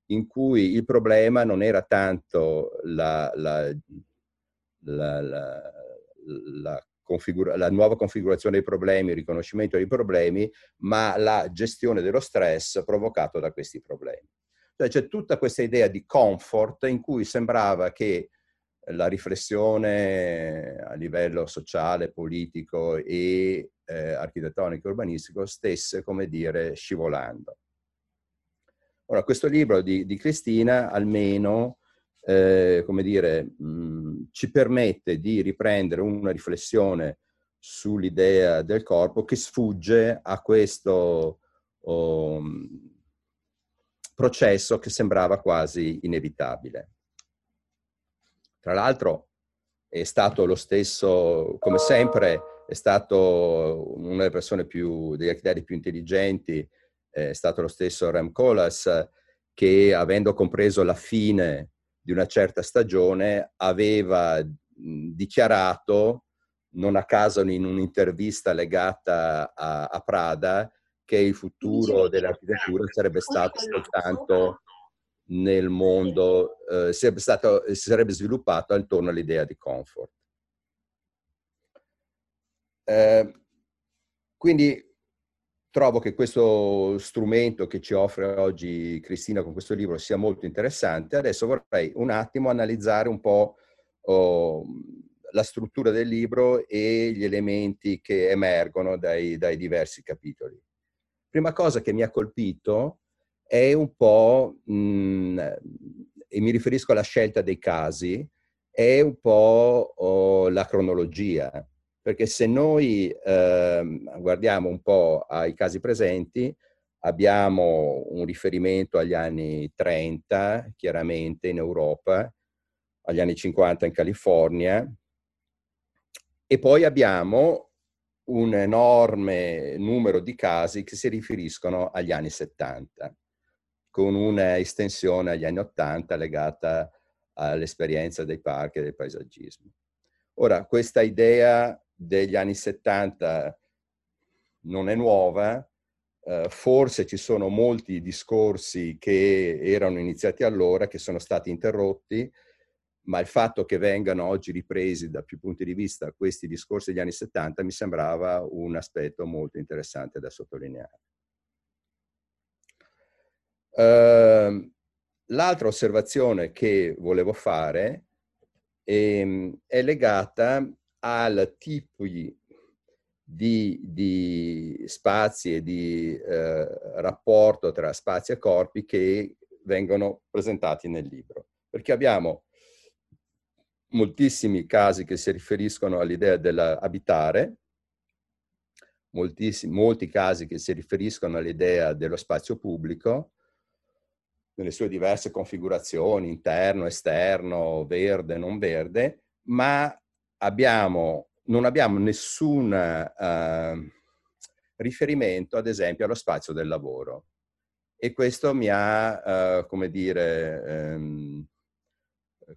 B: in cui il problema non era tanto la, la, la, la la nuova configurazione dei problemi, il riconoscimento dei problemi, ma la gestione dello stress provocato da questi problemi. Cioè c'è tutta questa idea di comfort in cui sembrava che la riflessione a livello sociale, politico e eh, architettonico e urbanistico stesse, come dire, scivolando. Ora, questo libro di, di Cristina almeno, eh, come dire, mh, ci permette di riprendere una riflessione sull'idea del corpo che sfugge a questo oh, processo che sembrava quasi inevitabile. Tra l'altro è stato lo stesso, come sempre, è stato una delle persone più, degli architetti più intelligenti è stato lo stesso Rem Koolhaas che avendo compreso la fine di una certa stagione aveva dichiarato, non a caso in un'intervista legata a, a Prada, che il futuro dell'architettura sarebbe stato soltanto nel mondo, eh, sarebbe, stato, sarebbe sviluppato attorno all'idea di comfort. Eh, quindi trovo che questo strumento che ci offre oggi Cristina con questo libro sia molto interessante. Adesso vorrei un attimo analizzare un po' oh, la struttura del libro e gli elementi che emergono dai, dai diversi capitoli. Prima cosa che mi ha colpito è un po', mh, e mi riferisco alla scelta dei casi, è un po' oh, la cronologia perché se noi eh, guardiamo un po' ai casi presenti, abbiamo un riferimento agli anni 30, chiaramente in Europa, agli anni 50 in California, e poi abbiamo un enorme numero di casi che si riferiscono agli anni 70, con una estensione agli anni 80 legata all'esperienza dei parchi e del paesaggismo. Ora, questa idea degli anni 70 non è nuova, eh, forse ci sono molti discorsi che erano iniziati allora, che sono stati interrotti, ma il fatto che vengano oggi ripresi da più punti di vista questi discorsi degli anni 70 mi sembrava un aspetto molto interessante da sottolineare. Uh, l'altra osservazione che volevo fare è, ehm, è legata al tipo di, di spazi e di eh, rapporto tra spazi e corpi che vengono presentati nel libro. Perché abbiamo moltissimi casi che si riferiscono all'idea dell'abitare, molti casi che si riferiscono all'idea dello spazio pubblico, nelle sue diverse configurazioni, interno, esterno, verde, non verde, ma abbiamo, non abbiamo nessun uh, riferimento, ad esempio, allo spazio del lavoro. E questo mi ha, uh, come dire, um,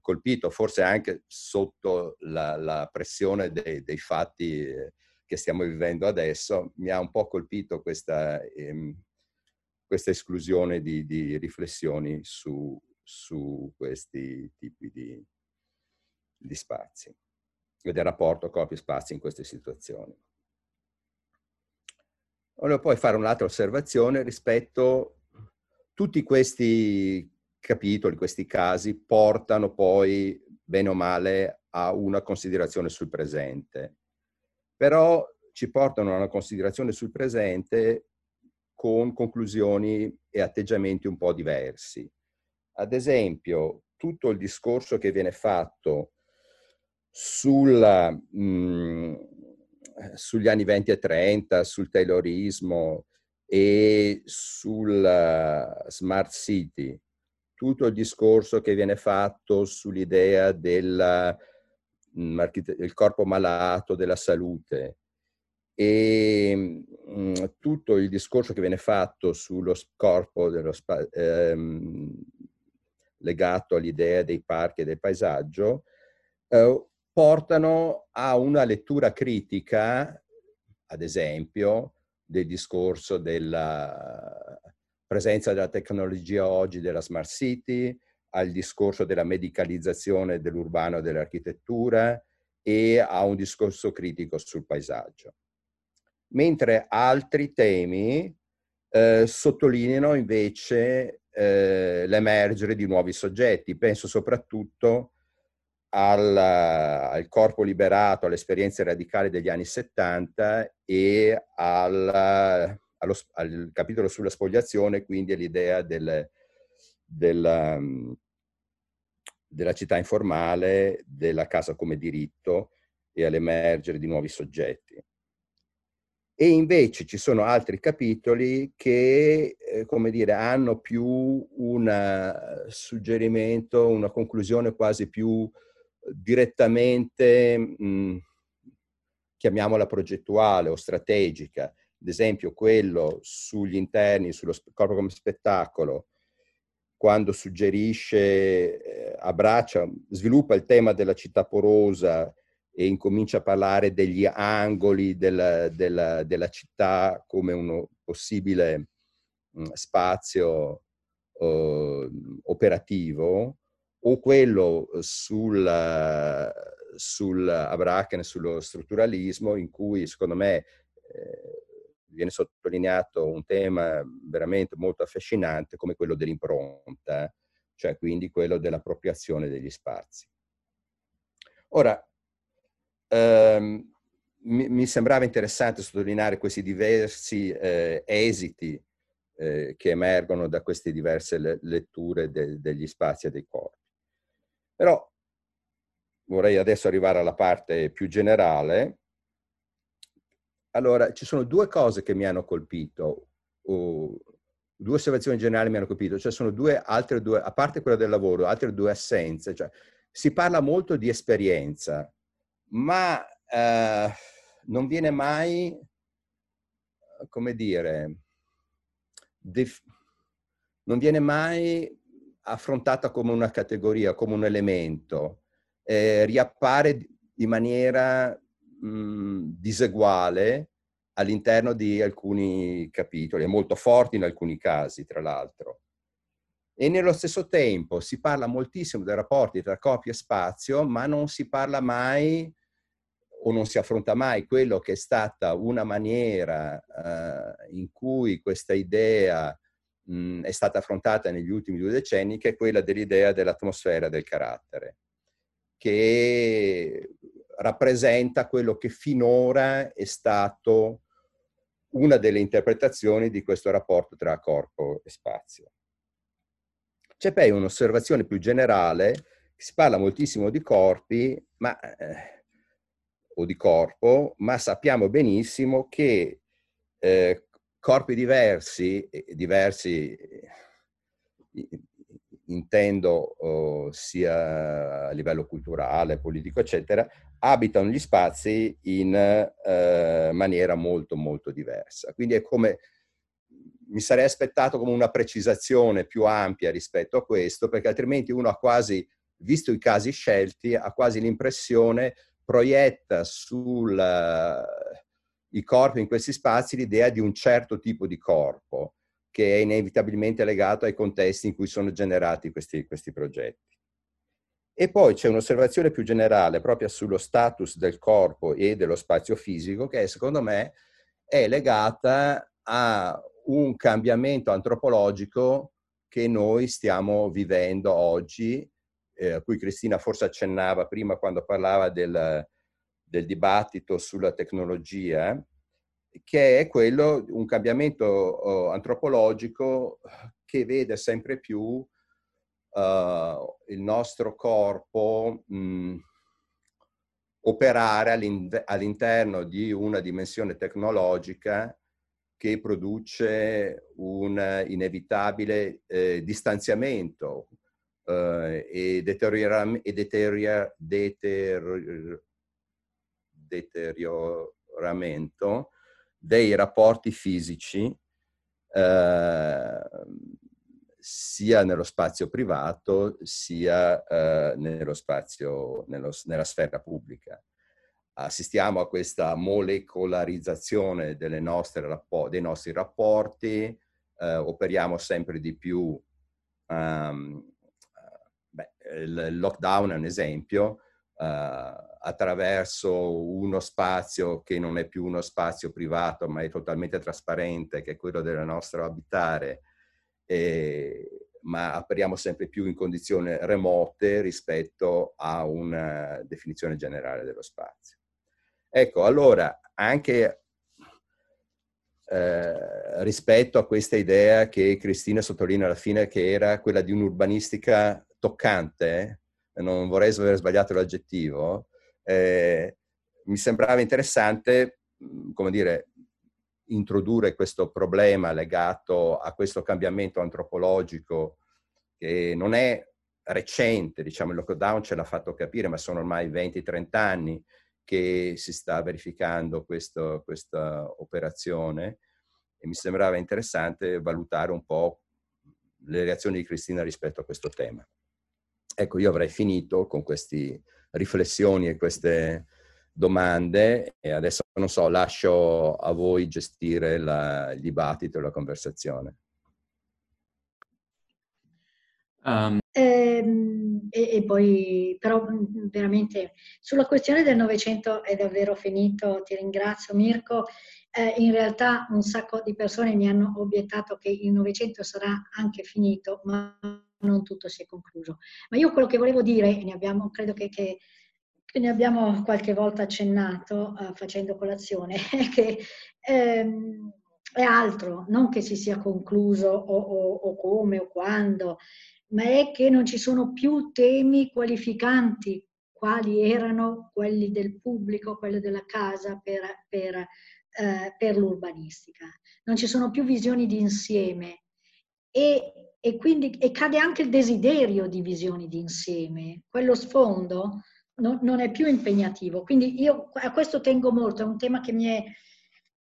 B: colpito, forse anche sotto la, la pressione dei, dei, fatti che stiamo vivendo adesso, mi ha un po' colpito questa, um, questa esclusione di, di riflessioni su, su, questi tipi di, di spazi e del rapporto corpi-spazi in queste situazioni. Volevo poi fare un'altra osservazione rispetto a tutti questi capitoli, questi casi portano poi bene o male a una considerazione sul presente. Però ci portano a una considerazione sul presente con conclusioni e atteggiamenti un po' diversi. Ad esempio, tutto il discorso che viene fatto sulla, mh, mm, sugli anni 20 e 30, sul Taylorismo e sul smart city, tutto il discorso che viene fatto sull'idea del mm, corpo malato, della salute, e mh, mm, tutto il discorso che viene fatto sullo corpo dello ehm, legato all'idea dei parchi e del paesaggio eh, portano a una lettura critica, ad esempio, del discorso della presenza della tecnologia oggi della smart city, al discorso della medicalizzazione dell'urbano e dell'architettura e a un discorso critico sul paesaggio mentre altri temi eh, sottolineano invece eh, l'emergere di nuovi soggetti. Penso soprattutto al, al, corpo liberato, alle esperienze radicali degli anni 70 e al, allo, al capitolo sulla spogliazione, quindi all'idea del, del, um, della città informale, della casa come diritto e all'emergere di nuovi soggetti. E invece ci sono altri capitoli che, eh, come dire, hanno più un eh, suggerimento, una conclusione quasi più direttamente, mh, chiamiamola progettuale o strategica. Ad esempio quello sugli interni, sullo corpo come spettacolo, quando suggerisce, eh, abbraccia, sviluppa il tema della città porosa e incomincia a parlare degli angoli della, della, della città come un possibile mh, spazio uh, operativo, o quello sul, sul Abraken, sullo strutturalismo, in cui secondo me eh, viene sottolineato un tema veramente molto affascinante come quello dell'impronta, cioè quindi quello dell'appropriazione degli spazi. Ora, ehm, mi, mi, sembrava interessante sottolineare questi diversi eh, esiti eh, che emergono da queste diverse le, letture de, degli spazi e dei corpi. Però vorrei adesso arrivare alla parte più generale. Allora, ci sono due cose che mi hanno colpito, due osservazioni generali mi hanno colpito, cioè sono due altre due, a parte quella del lavoro, altre due assenze, cioè si parla molto di esperienza, ma eh, non viene mai, come dire, def- non viene mai affrontata come una categoria, come un elemento, eh, riappare di maniera mh, diseguale all'interno di alcuni capitoli, è molto forte in alcuni casi, tra l'altro. E nello stesso tempo si parla moltissimo dei rapporti tra corpo e spazio, ma non si parla mai o non si affronta mai quello che è stata una maniera uh, in cui questa idea mh, è stata affrontata negli ultimi due decenni, che è quella dell'idea dell'atmosfera del carattere, che rappresenta quello che finora è stato una delle interpretazioni di questo rapporto tra corpo e spazio. C'è poi un'osservazione più generale, si parla moltissimo di corpi, ma eh, o di corpo, ma sappiamo benissimo che eh, corpi diversi, diversi intendo oh, sia a livello culturale, politico, eccetera, abitano gli spazi in eh, maniera molto, molto diversa. Quindi è come, mi sarei aspettato come una precisazione più ampia rispetto a questo, perché altrimenti uno ha quasi, visto i casi scelti, ha quasi l'impressione proietta sui corpi in questi spazi l'idea di un certo tipo di corpo che è inevitabilmente legato ai contesti in cui sono generati questi, questi progetti. E poi c'è un'osservazione più generale proprio sullo status del corpo e dello spazio fisico che secondo me è legata a un cambiamento antropologico che noi stiamo vivendo oggi, eh, a cui Cristina forse accennava prima quando parlava del, del dibattito sulla tecnologia, che è quello, un cambiamento antropologico che vede sempre più uh, il nostro corpo mh, operare all'interno di una dimensione tecnologica che produce un inevitabile eh, distanziamento eh, e, deteriora, e deteriora, deterior, deterioramento dei rapporti fisici eh, sia nello spazio privato sia eh, nello spazio, nello, nella sfera pubblica. Assistiamo a questa molecolarizzazione nostre, dei nostri rapporti, eh, operiamo sempre di più, um, beh, il lockdown è un esempio, attraverso uno spazio che non è più uno spazio privato ma è totalmente trasparente, che è quello del nostro abitare, e, ma operiamo sempre più in condizioni remote rispetto a una definizione generale dello spazio. Ecco, allora, anche eh, rispetto a questa idea che Cristina sottolinea alla fine, che era quella di un'urbanistica toccante, eh, non vorrei aver sbagliato l'aggettivo, eh, mi sembrava interessante, come dire, introdurre questo problema legato a questo cambiamento antropologico che non è recente, diciamo il lockdown ce l'ha fatto capire, ma sono ormai 20-30 anni, che si sta verificando questo, questa operazione e mi sembrava interessante valutare un po' le reazioni di Cristina rispetto a questo tema. Ecco, io avrei finito con queste riflessioni e queste domande e adesso non so, lascio a voi gestire la, il dibattito e la conversazione.
C: Um. E, e, poi, però veramente sulla questione del Novecento è davvero finito, ti ringrazio Mirko. Eh, in realtà un sacco di persone mi hanno obiettato che il Novecento sarà anche finito, ma non tutto si è concluso. Ma io quello che volevo dire, e ne abbiamo, credo che, che, che ne abbiamo qualche volta accennato uh, facendo colazione, [LAUGHS] è che ehm, è altro, non che si sia concluso o, o, o come o quando, ma è che non ci sono più temi qualificanti quali erano quelli del pubblico, quelli della casa per, per, eh, per l'urbanistica. Non ci sono più visioni di insieme e, e quindi e cade anche il desiderio di visioni di insieme. Quello sfondo non, non è più impegnativo. Quindi io a questo tengo molto, è un tema che mi è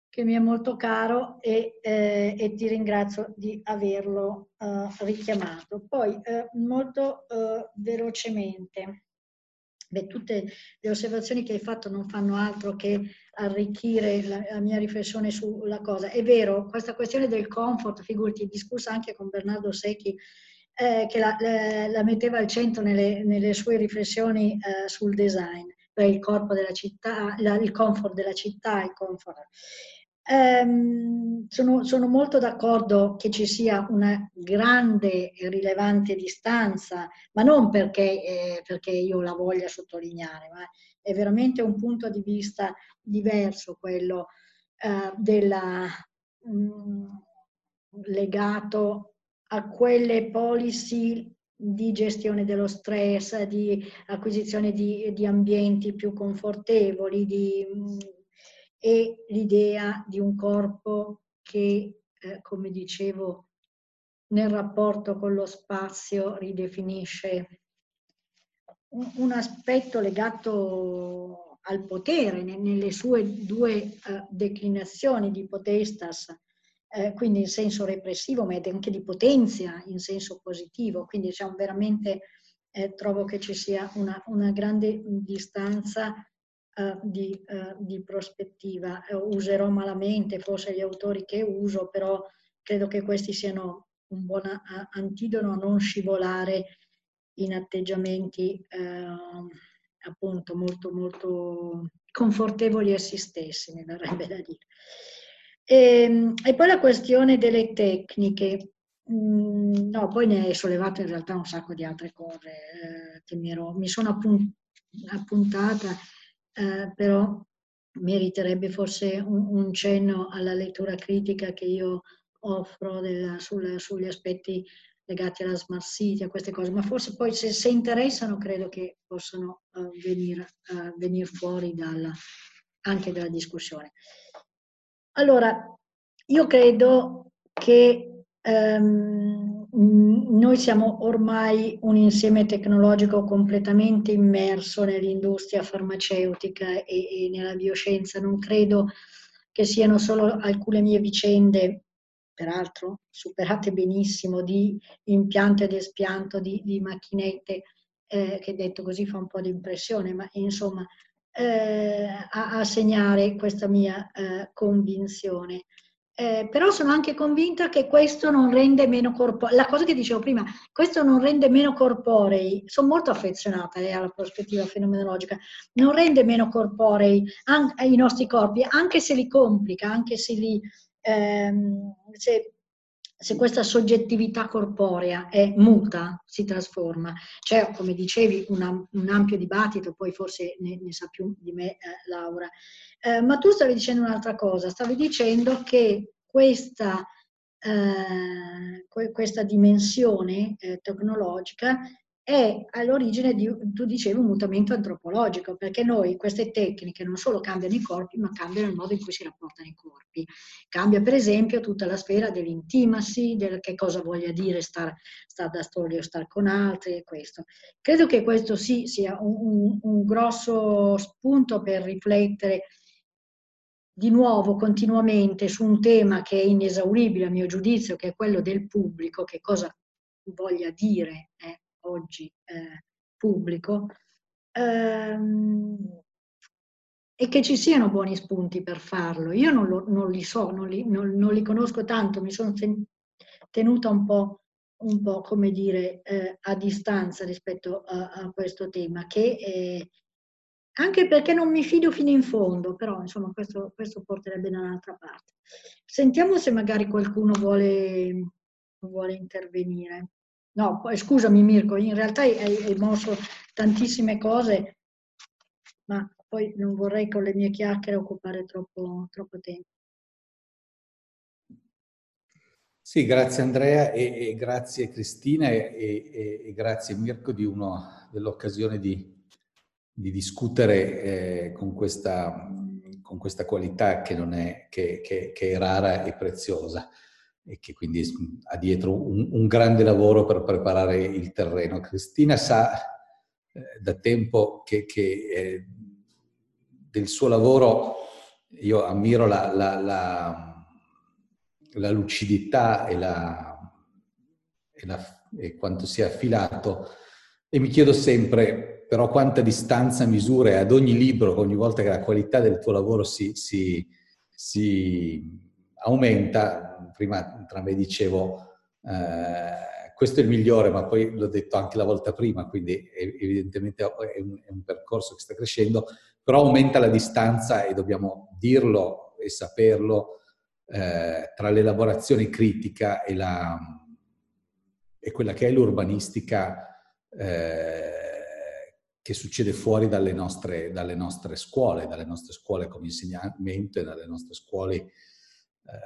C: che mi è molto caro e, eh, e ti ringrazio di averlo eh, richiamato. Poi eh, molto eh, velocemente, beh, tutte le osservazioni che hai fatto non fanno altro che arricchire la, la mia riflessione sulla cosa. È vero, questa questione del comfort, figurati, discussa anche con Bernardo Secchi, eh, che la, la, la, metteva al centro nelle, nelle sue riflessioni eh, sul design, per il corpo della città, il comfort della città, il comfort. Ehm, sono, sono, molto d'accordo che ci sia una grande e rilevante distanza, ma non perché, eh, perché io la voglia sottolineare, ma è veramente un punto di vista diverso quello eh, della, mh, mm, legato a quelle policy di gestione dello stress, di acquisizione di, di ambienti più confortevoli, di mm, e l'idea di un corpo che, eh, come dicevo, nel rapporto con lo spazio ridefinisce un, un aspetto legato al potere nelle sue due uh, declinazioni di potestas, eh, quindi in senso repressivo, ma anche di potenza in senso positivo. Quindi diciamo, veramente eh, trovo che ci sia una, una grande distanza eh, di, uh, di, prospettiva. Uh, userò malamente forse gli autori che uso, però credo che questi siano un buon antidono a non scivolare in atteggiamenti appunto molto molto confortevoli a se stessi, mi verrebbe da dire. E, ehm, e poi la questione delle tecniche. Mm, no, poi ne hai sollevato in realtà un sacco di altre cose eh, che mi, ero, mi sono appunt- appuntata, eh, però meriterebbe forse un, un, cenno alla lettura critica che io offro del, sul, sugli aspetti legati alla smart city, a queste cose, ma forse poi se, se interessano credo che possano uh, venire uh, venir fuori dalla, anche dalla discussione. Allora, io credo che um, noi siamo ormai un insieme tecnologico completamente immerso nell'industria farmaceutica e, e nella bioscienza. Non credo che siano solo alcune mie vicende peraltro superate benissimo, di impianto ed espianto di, di macchinette, eh, che detto così fa un po' di impressione, ma insomma eh, a, a, segnare questa mia eh, convinzione. Eh, però sono anche convinta che questo non rende meno corporei, la cosa che dicevo prima, questo non rende meno corporei, sono molto affezionata eh, alla prospettiva fenomenologica, non rende meno corporei an- i nostri corpi, anche se li complica, anche se li, ehm, se, se, questa soggettività corporea è muta, si trasforma. C'è, come dicevi, una, un ampio dibattito, poi forse ne, ne sa più di me eh, Laura. Eh, ma tu stavi dicendo un'altra cosa, stavi dicendo che questa, eh, questa dimensione eh, tecnologica è all'origine di, tu dicevi, un mutamento antropologico, perché noi queste tecniche non solo cambiano i corpi, ma cambiano il modo in cui si rapportano i corpi. Cambia per esempio tutta la sfera dell'intimacy, del che cosa voglia dire star, star da soli o star con altri e questo. Credo che questo sì sia un, un, un grosso spunto per riflettere di nuovo continuamente su un tema che è inesauribile a mio giudizio, che è quello del pubblico, che cosa voglia dire eh, oggi eh, pubblico, ehm, e che ci siano buoni spunti per farlo. Io non, lo, non li so, non li, non, non li, conosco tanto, mi sono tenuta un po', un po' come dire, eh, a distanza rispetto a, a questo tema, che eh, anche perché non mi fido fino in fondo, però insomma questo, questo porterebbe da un'altra parte. Sentiamo se magari qualcuno vuole, vuole intervenire. No, scusami Mirko, in realtà hai, hai mosso tantissime cose, ma poi non vorrei con le mie chiacchiere occupare troppo, troppo tempo.
D: Sì, grazie Andrea e, e grazie Cristina e, e, e, grazie Mirko di uno, dell'occasione di, di discutere eh, con, questa, con, questa, qualità che, è, che, che, che è rara e preziosa e che quindi ha dietro un, un, grande lavoro per preparare il terreno. Cristina sa eh, da tempo che, che eh, del suo lavoro io ammiro la, la, la, la lucidità e, e, e, quanto sia affilato e mi chiedo sempre però quanta distanza misure ad ogni libro ogni volta che la qualità del tuo lavoro si, si, si aumenta, prima tra me dicevo eh, questo è il migliore, ma poi l'ho detto anche la volta prima, quindi evidentemente è un, è un, percorso che sta crescendo, però aumenta la distanza e dobbiamo dirlo e saperlo eh, tra l'elaborazione critica e, la, e, quella che è l'urbanistica eh, che succede fuori dalle nostre, dalle nostre scuole, dalle nostre scuole come insegnamento e dalle nostre scuole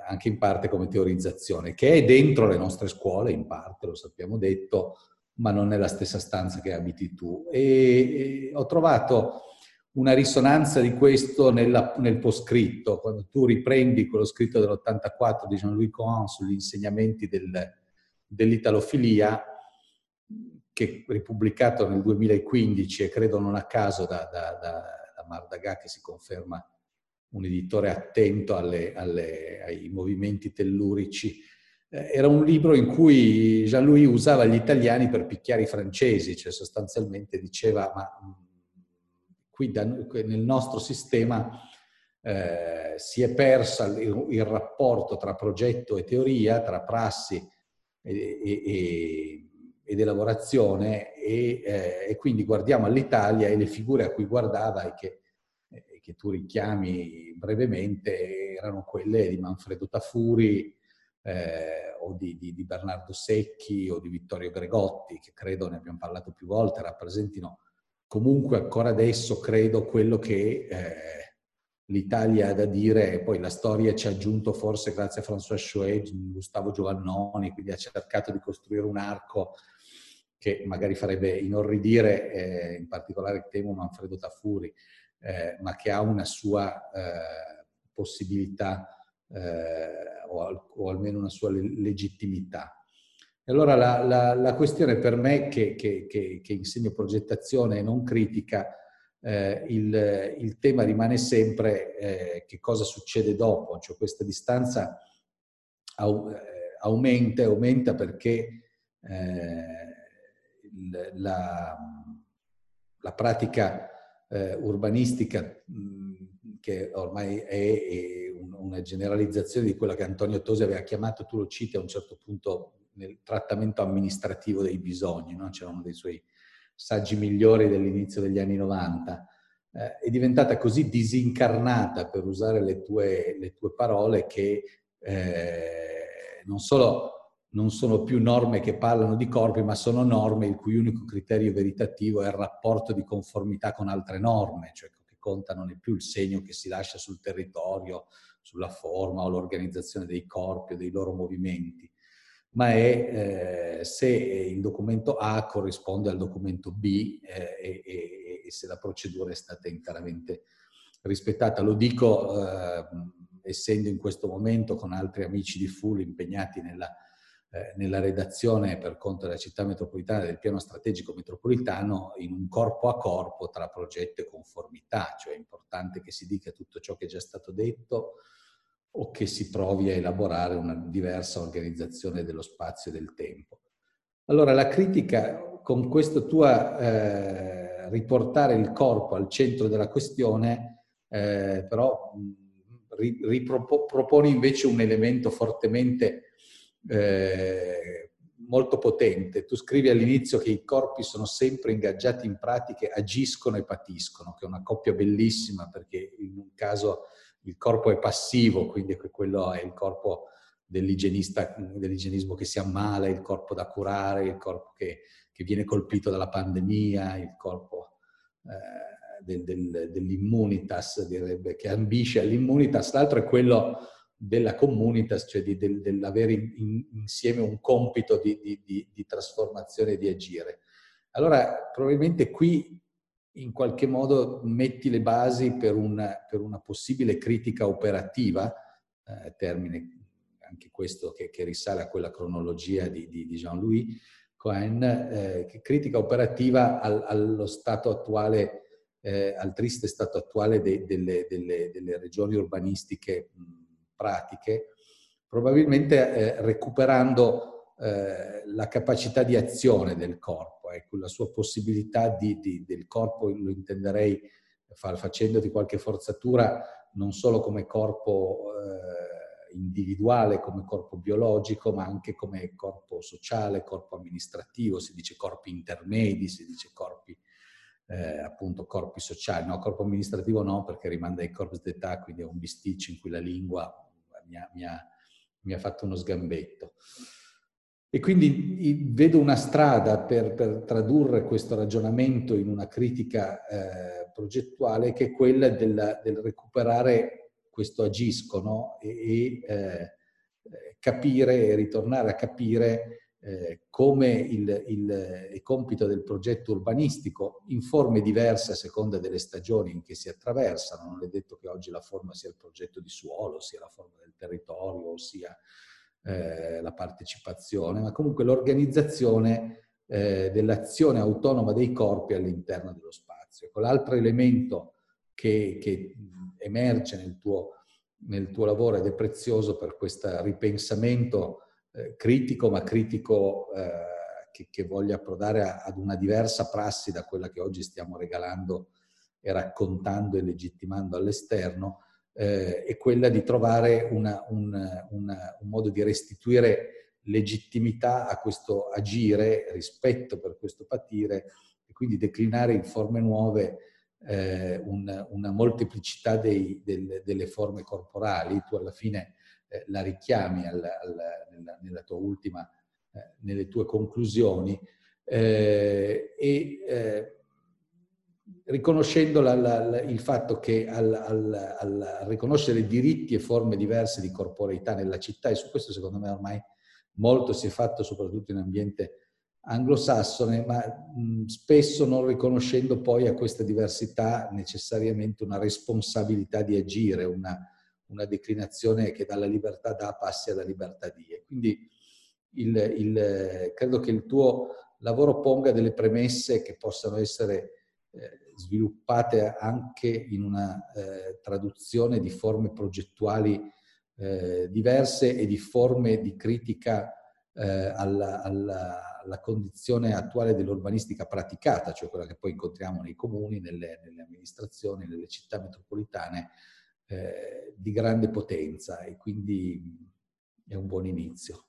D: anche in parte come teorizzazione, che è dentro le nostre scuole, in parte, lo sappiamo detto, ma non nella stessa stanza che abiti tu. E, e ho trovato una risonanza di questo nella, nel poscritto, quando tu riprendi quello scritto dell'84 di Jean-Louis Cohen sugli insegnamenti del, dell'italofilia, che è ripubblicato nel 2015 e credo non a caso da, da, da, da Mardaga che si conferma un editore attento alle, alle, ai movimenti tellurici. Eh, era un libro in cui Jean-Louis usava gli italiani per picchiare i francesi, cioè sostanzialmente diceva ma qui da, nel nostro sistema eh, si è persa il, il, rapporto tra progetto e teoria, tra prassi e, e, ed elaborazione e, eh, e, quindi guardiamo all'Italia e le figure a cui guardava e che che tu richiami brevemente erano quelle di Manfredo Tafuri eh, o di, di, di, Bernardo Secchi o di Vittorio Gregotti, che credo, ne abbiamo parlato più volte, rappresentino comunque ancora adesso, credo, quello che eh, l'Italia ha da dire. Poi la storia ci ha aggiunto forse grazie a François Chouet, Gustavo Giovannoni, quindi ha cercato di costruire un arco che magari farebbe inorridire, eh, in particolare temo Manfredo Tafuri, eh, ma che ha una sua eh, possibilità eh, o, o, almeno una sua legittimità. Allora la, la, la questione per me che, che, che, che, insegno progettazione e non critica, eh, il, il, tema rimane sempre eh, che cosa succede dopo, cioè questa distanza au, eh, aumenta, aumenta perché la, la pratica eh, urbanistica mh, che ormai è, è un, una generalizzazione di quella che Antonio Tosi aveva chiamato, tu lo citi a un certo punto nel trattamento amministrativo dei bisogni, no? c'era uno dei suoi saggi migliori dell'inizio degli anni 90, eh, è diventata così disincarnata, per usare le tue, le tue parole, che eh, non solo non sono più norme che parlano di corpi, ma sono norme il cui unico criterio veritativo è il rapporto di conformità con altre norme, cioè che conta non è più il segno che si lascia sul territorio, sulla forma o l'organizzazione dei corpi o dei loro movimenti, ma è eh, se il documento A corrisponde al documento B eh, e, e, se la procedura è stata interamente rispettata. Lo dico eh, essendo in questo momento con altri amici di FUL impegnati nella nella redazione per conto della città metropolitana del piano strategico metropolitano in un corpo a corpo tra progetto e conformità, cioè è importante che si dica tutto ciò che è già stato detto o che si provi a elaborare una diversa organizzazione dello spazio e del tempo. Allora la critica con questo tuo eh, riportare il corpo al centro della questione, eh, però ripropone invece un elemento fortemente eh, molto potente. Tu scrivi all'inizio che i corpi sono sempre ingaggiati in pratiche, agiscono e patiscono, che è una coppia bellissima perché in un caso il corpo è passivo, quindi quello è il corpo dell'igienista, dell'igienismo che si ammala, il corpo da curare, il corpo che, che viene colpito dalla pandemia, il corpo eh, del, del, dell'immunitas, direbbe, che ambisce all'immunitas, l'altro è quello della communitas, cioè di, del, dell'avere in, insieme un compito di, di, di trasformazione e di agire. Allora, probabilmente qui in qualche modo metti le basi per una, per una possibile critica operativa, eh, termine anche questo che, che, risale a quella cronologia di, di, di Jean-Louis Cohen, eh, critica operativa al, allo stato attuale, eh, al triste stato attuale de, delle, delle, delle, regioni urbanistiche mh, pratiche, probabilmente eh, recuperando eh, la capacità di azione del corpo, ecco, la sua possibilità di, di, del corpo, lo intenderei facendoti qualche forzatura, non solo come corpo eh, individuale, come corpo biologico, ma anche come corpo sociale, corpo amministrativo, si dice corpi intermedi, si dice corpi eh, appunto corpi sociali, no, corpo amministrativo no perché rimanda ai corps d'età, quindi è un bisticcio in cui la lingua mi ha, mi ha, mi ha fatto uno sgambetto. E quindi vedo una strada per, per, tradurre questo ragionamento in una critica eh, progettuale che è quella del, del recuperare questo agisco no? e, e eh, capire e ritornare a capire eh, come il, il, il, compito del progetto urbanistico in forme diverse a seconda delle stagioni in che si attraversano. Non è detto che oggi la forma sia il progetto di suolo, sia la forma del territorio, sia eh, la partecipazione, ma comunque l'organizzazione eh, dell'azione autonoma dei corpi all'interno dello spazio. Ecco, l'altro elemento che, che emerge nel tuo, nel tuo lavoro ed è prezioso per questo ripensamento eh, critico, ma critico eh, che, che, voglia approdare a, ad una diversa prassi da quella che oggi stiamo regalando e raccontando e legittimando all'esterno, eh, è quella di trovare una, un, una, un modo di restituire legittimità a questo agire, rispetto per questo patire e quindi declinare in forme nuove eh, un, una molteplicità dei, del, delle forme corporali, tu alla fine eh, la richiami al, al, nella, nella, tua ultima, eh, nelle tue conclusioni, eh, e eh, riconoscendo la, la, il fatto che al, al, riconoscere diritti e forme diverse di corporeità nella città, e su questo secondo me ormai molto si è fatto soprattutto in ambiente anglosassone, ma spesso non riconoscendo poi a questa diversità necessariamente una responsabilità di agire, una, una declinazione che dalla libertà da passi alla libertà di. E quindi il, il, credo che il tuo lavoro ponga delle premesse che possano essere eh, sviluppate anche in una eh, traduzione di forme progettuali eh, diverse e di forme di critica eh, alla, alla, alla, condizione attuale dell'urbanistica praticata, cioè quella che poi incontriamo nei comuni, nelle, nelle amministrazioni, nelle città metropolitane eh, di grande potenza e quindi è un buon inizio.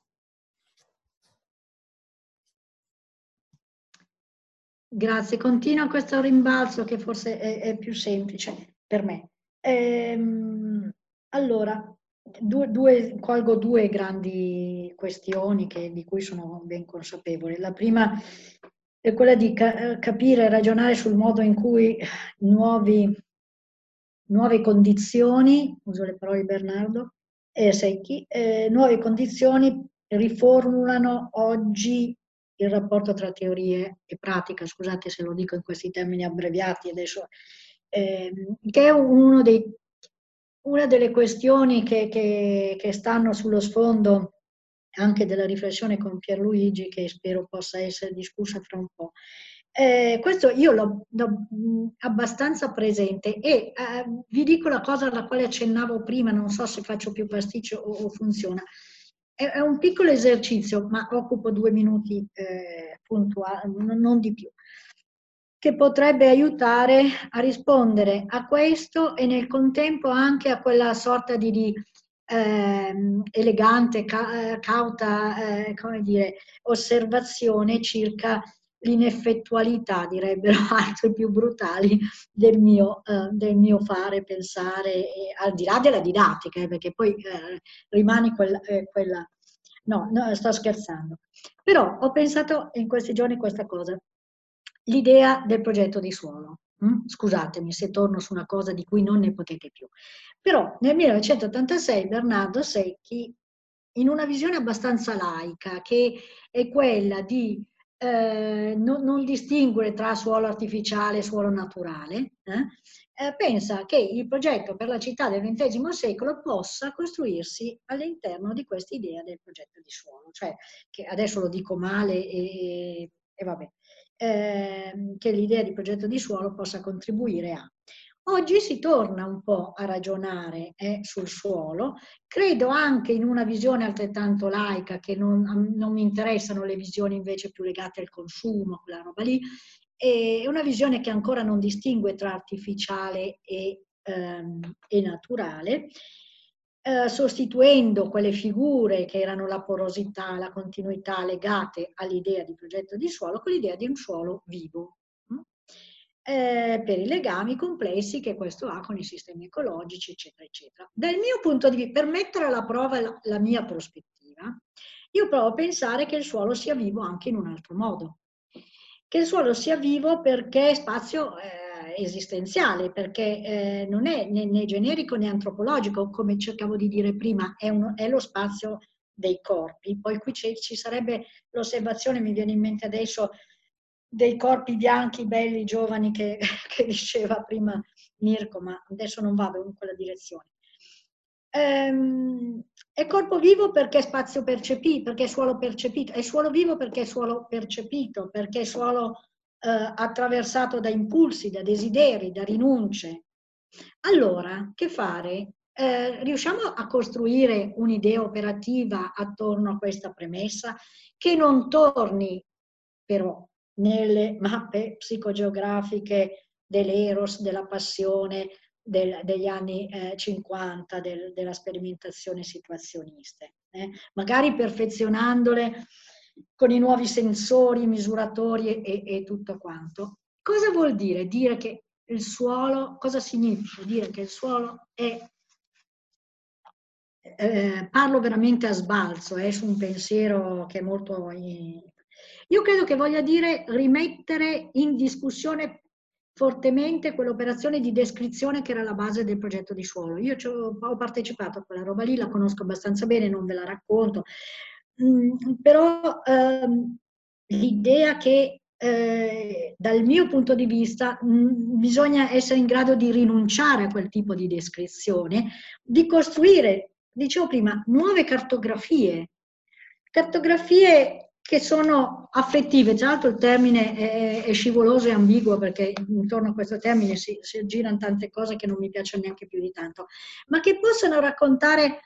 C: Grazie, continua questo rimbalzo che forse è, è più semplice per me. Ehm, allora, due, due, colgo due grandi questioni che, di cui sono ben consapevole. La prima è quella di ca- capire e ragionare sul modo in cui nuovi, nuove condizioni, uso le parole di Bernardo e Secchi, eh, nuove condizioni riformulano oggi il rapporto tra teorie e pratica, scusate se lo dico in questi termini abbreviati adesso, eh, che è dei, una delle questioni che, che, che, stanno sullo sfondo anche della riflessione con Pierluigi, che spero possa essere discussa tra un po'. Eh, questo io l'ho, l'ho, abbastanza presente e eh, vi dico la cosa alla quale accennavo prima, non so se faccio più pasticcio o, o funziona. È, un piccolo esercizio, ma occupo due minuti eh, puntuali, non di più, che potrebbe aiutare a rispondere a questo e nel contempo anche a quella sorta di, di eh, elegante, ca- cauta, eh, come dire, osservazione circa l'ineffettualità, direbbero [LAUGHS] altri più brutali, del mio, eh, del mio fare, pensare, e, al di là della didattica, eh, perché poi eh, rimane quel, eh, quella... No, no, sto scherzando. Però ho pensato in questi giorni questa cosa, l'idea del progetto di suolo. Hm? Scusatemi se torno su una cosa di cui non ne potete più. Però nel 1986 Bernardo Secchi, in una visione abbastanza laica, che è quella di eh, non, non, distinguere tra suolo artificiale e suolo naturale, eh, eh, pensa che il progetto per la città del XX secolo possa costruirsi all'interno di questa idea del progetto di suolo, cioè che adesso lo dico male e, e vabbè, ehm, che l'idea di progetto di suolo possa contribuire a. Oggi si torna un po' a ragionare eh, sul suolo, credo anche in una visione altrettanto laica, che non, non, mi interessano le visioni invece più legate al consumo, quella roba lì, è una visione che ancora non distingue tra artificiale e, ehm, e naturale, eh, sostituendo quelle figure che erano la porosità, la continuità legate all'idea di progetto di suolo con l'idea di un suolo vivo eh, per i legami complessi che questo ha con i sistemi ecologici, eccetera, eccetera. Dal mio punto di vista, per mettere alla prova la, la mia prospettiva, io provo a pensare che il suolo sia vivo anche in un altro modo. Che il suolo sia vivo perché è spazio eh, esistenziale, perché eh, non è né, né, generico né antropologico, come cercavo di dire prima, è, un, è lo spazio dei corpi. Poi qui ci sarebbe l'osservazione, mi viene in mente adesso, dei corpi bianchi, belli, giovani che, [LAUGHS] che diceva prima Mirko, ma adesso non vado in quella direzione. Ehm, è corpo vivo perché è spazio percepito, perché è suolo percepito, è suolo vivo perché è suolo percepito, perché è suolo eh, attraversato da impulsi, da desideri, da rinunce. Allora, che fare? Eh, riusciamo a costruire un'idea operativa attorno a questa premessa che non torni però nelle mappe psicogeografiche dell'eros, della passione del, degli anni eh, 50, del, della sperimentazione situazionista. Eh? Magari perfezionandole con i nuovi sensori, misuratori e, e tutto quanto. Cosa vuol dire? Dire che il suolo, cosa significa dire che il suolo è, eh, parlo veramente a sbalzo, è su un pensiero che è molto... Io credo che voglia dire rimettere in discussione fortemente quell'operazione di descrizione che era la base del progetto di suolo. Io ho partecipato a quella roba lì, la conosco abbastanza bene, non ve la racconto, mm, però ehm, l'idea che eh, dal mio punto di vista mh, mm, bisogna essere in grado di rinunciare a quel tipo di descrizione, di costruire, dicevo prima, nuove cartografie, cartografie che sono affettive, tra l'altro il termine è, è, scivoloso e ambiguo perché intorno a questo termine si, si aggirano tante cose che non mi piacciono neanche più di tanto, ma che possono raccontare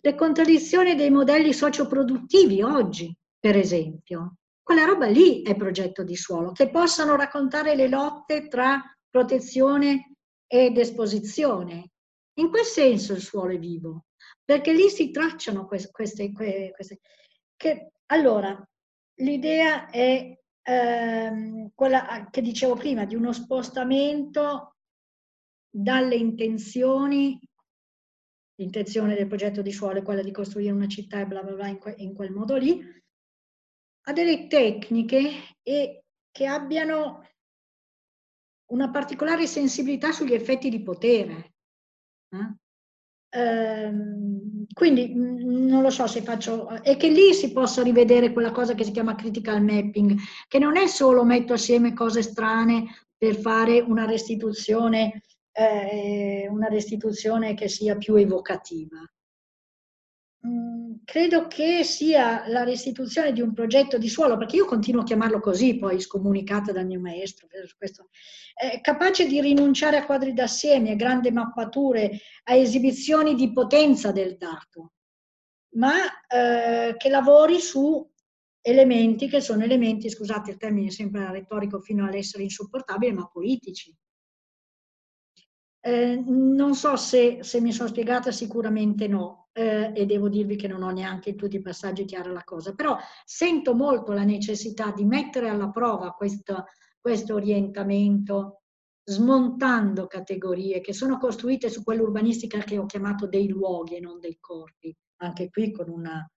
C: le contraddizioni dei modelli socioproduttivi oggi, per esempio. Quella roba lì è progetto di suolo, che possano raccontare le lotte tra protezione ed esposizione. In quel senso il suolo è vivo, perché lì si tracciano queste, queste, queste che, allora, l'idea è ehm, quella che dicevo prima, di uno spostamento dalle intenzioni, l'intenzione del progetto di suolo è quella di costruire una città e bla bla bla in, que, in quel modo lì, a delle tecniche e che abbiano una particolare sensibilità sugli effetti di potere. Eh? Ehm, quindi mm, non lo so se faccio, e che lì si possa rivedere quella cosa che si chiama critical mapping, che non è solo metto assieme cose strane per fare una restituzione, eh, una restituzione che sia più evocativa. Mm, credo che sia la restituzione di un progetto di suolo, perché io continuo a chiamarlo così, poi scomunicata dal mio maestro, questo, eh, capace di rinunciare a quadri d'assieme, a grandi mappature, a esibizioni di potenza del dato, ma eh, che lavori su elementi che sono elementi, scusate il termine sempre retorico fino all'essere insopportabile, ma politici. Eh, non so se, se, mi sono spiegata, sicuramente no, eh, e devo dirvi che non ho neanche in tutti i passaggi chiara la cosa, però sento molto la necessità di mettere alla prova questo, questo orientamento, smontando categorie che sono costruite su quell'urbanistica che ho chiamato dei luoghi e non dei corpi, anche qui con una,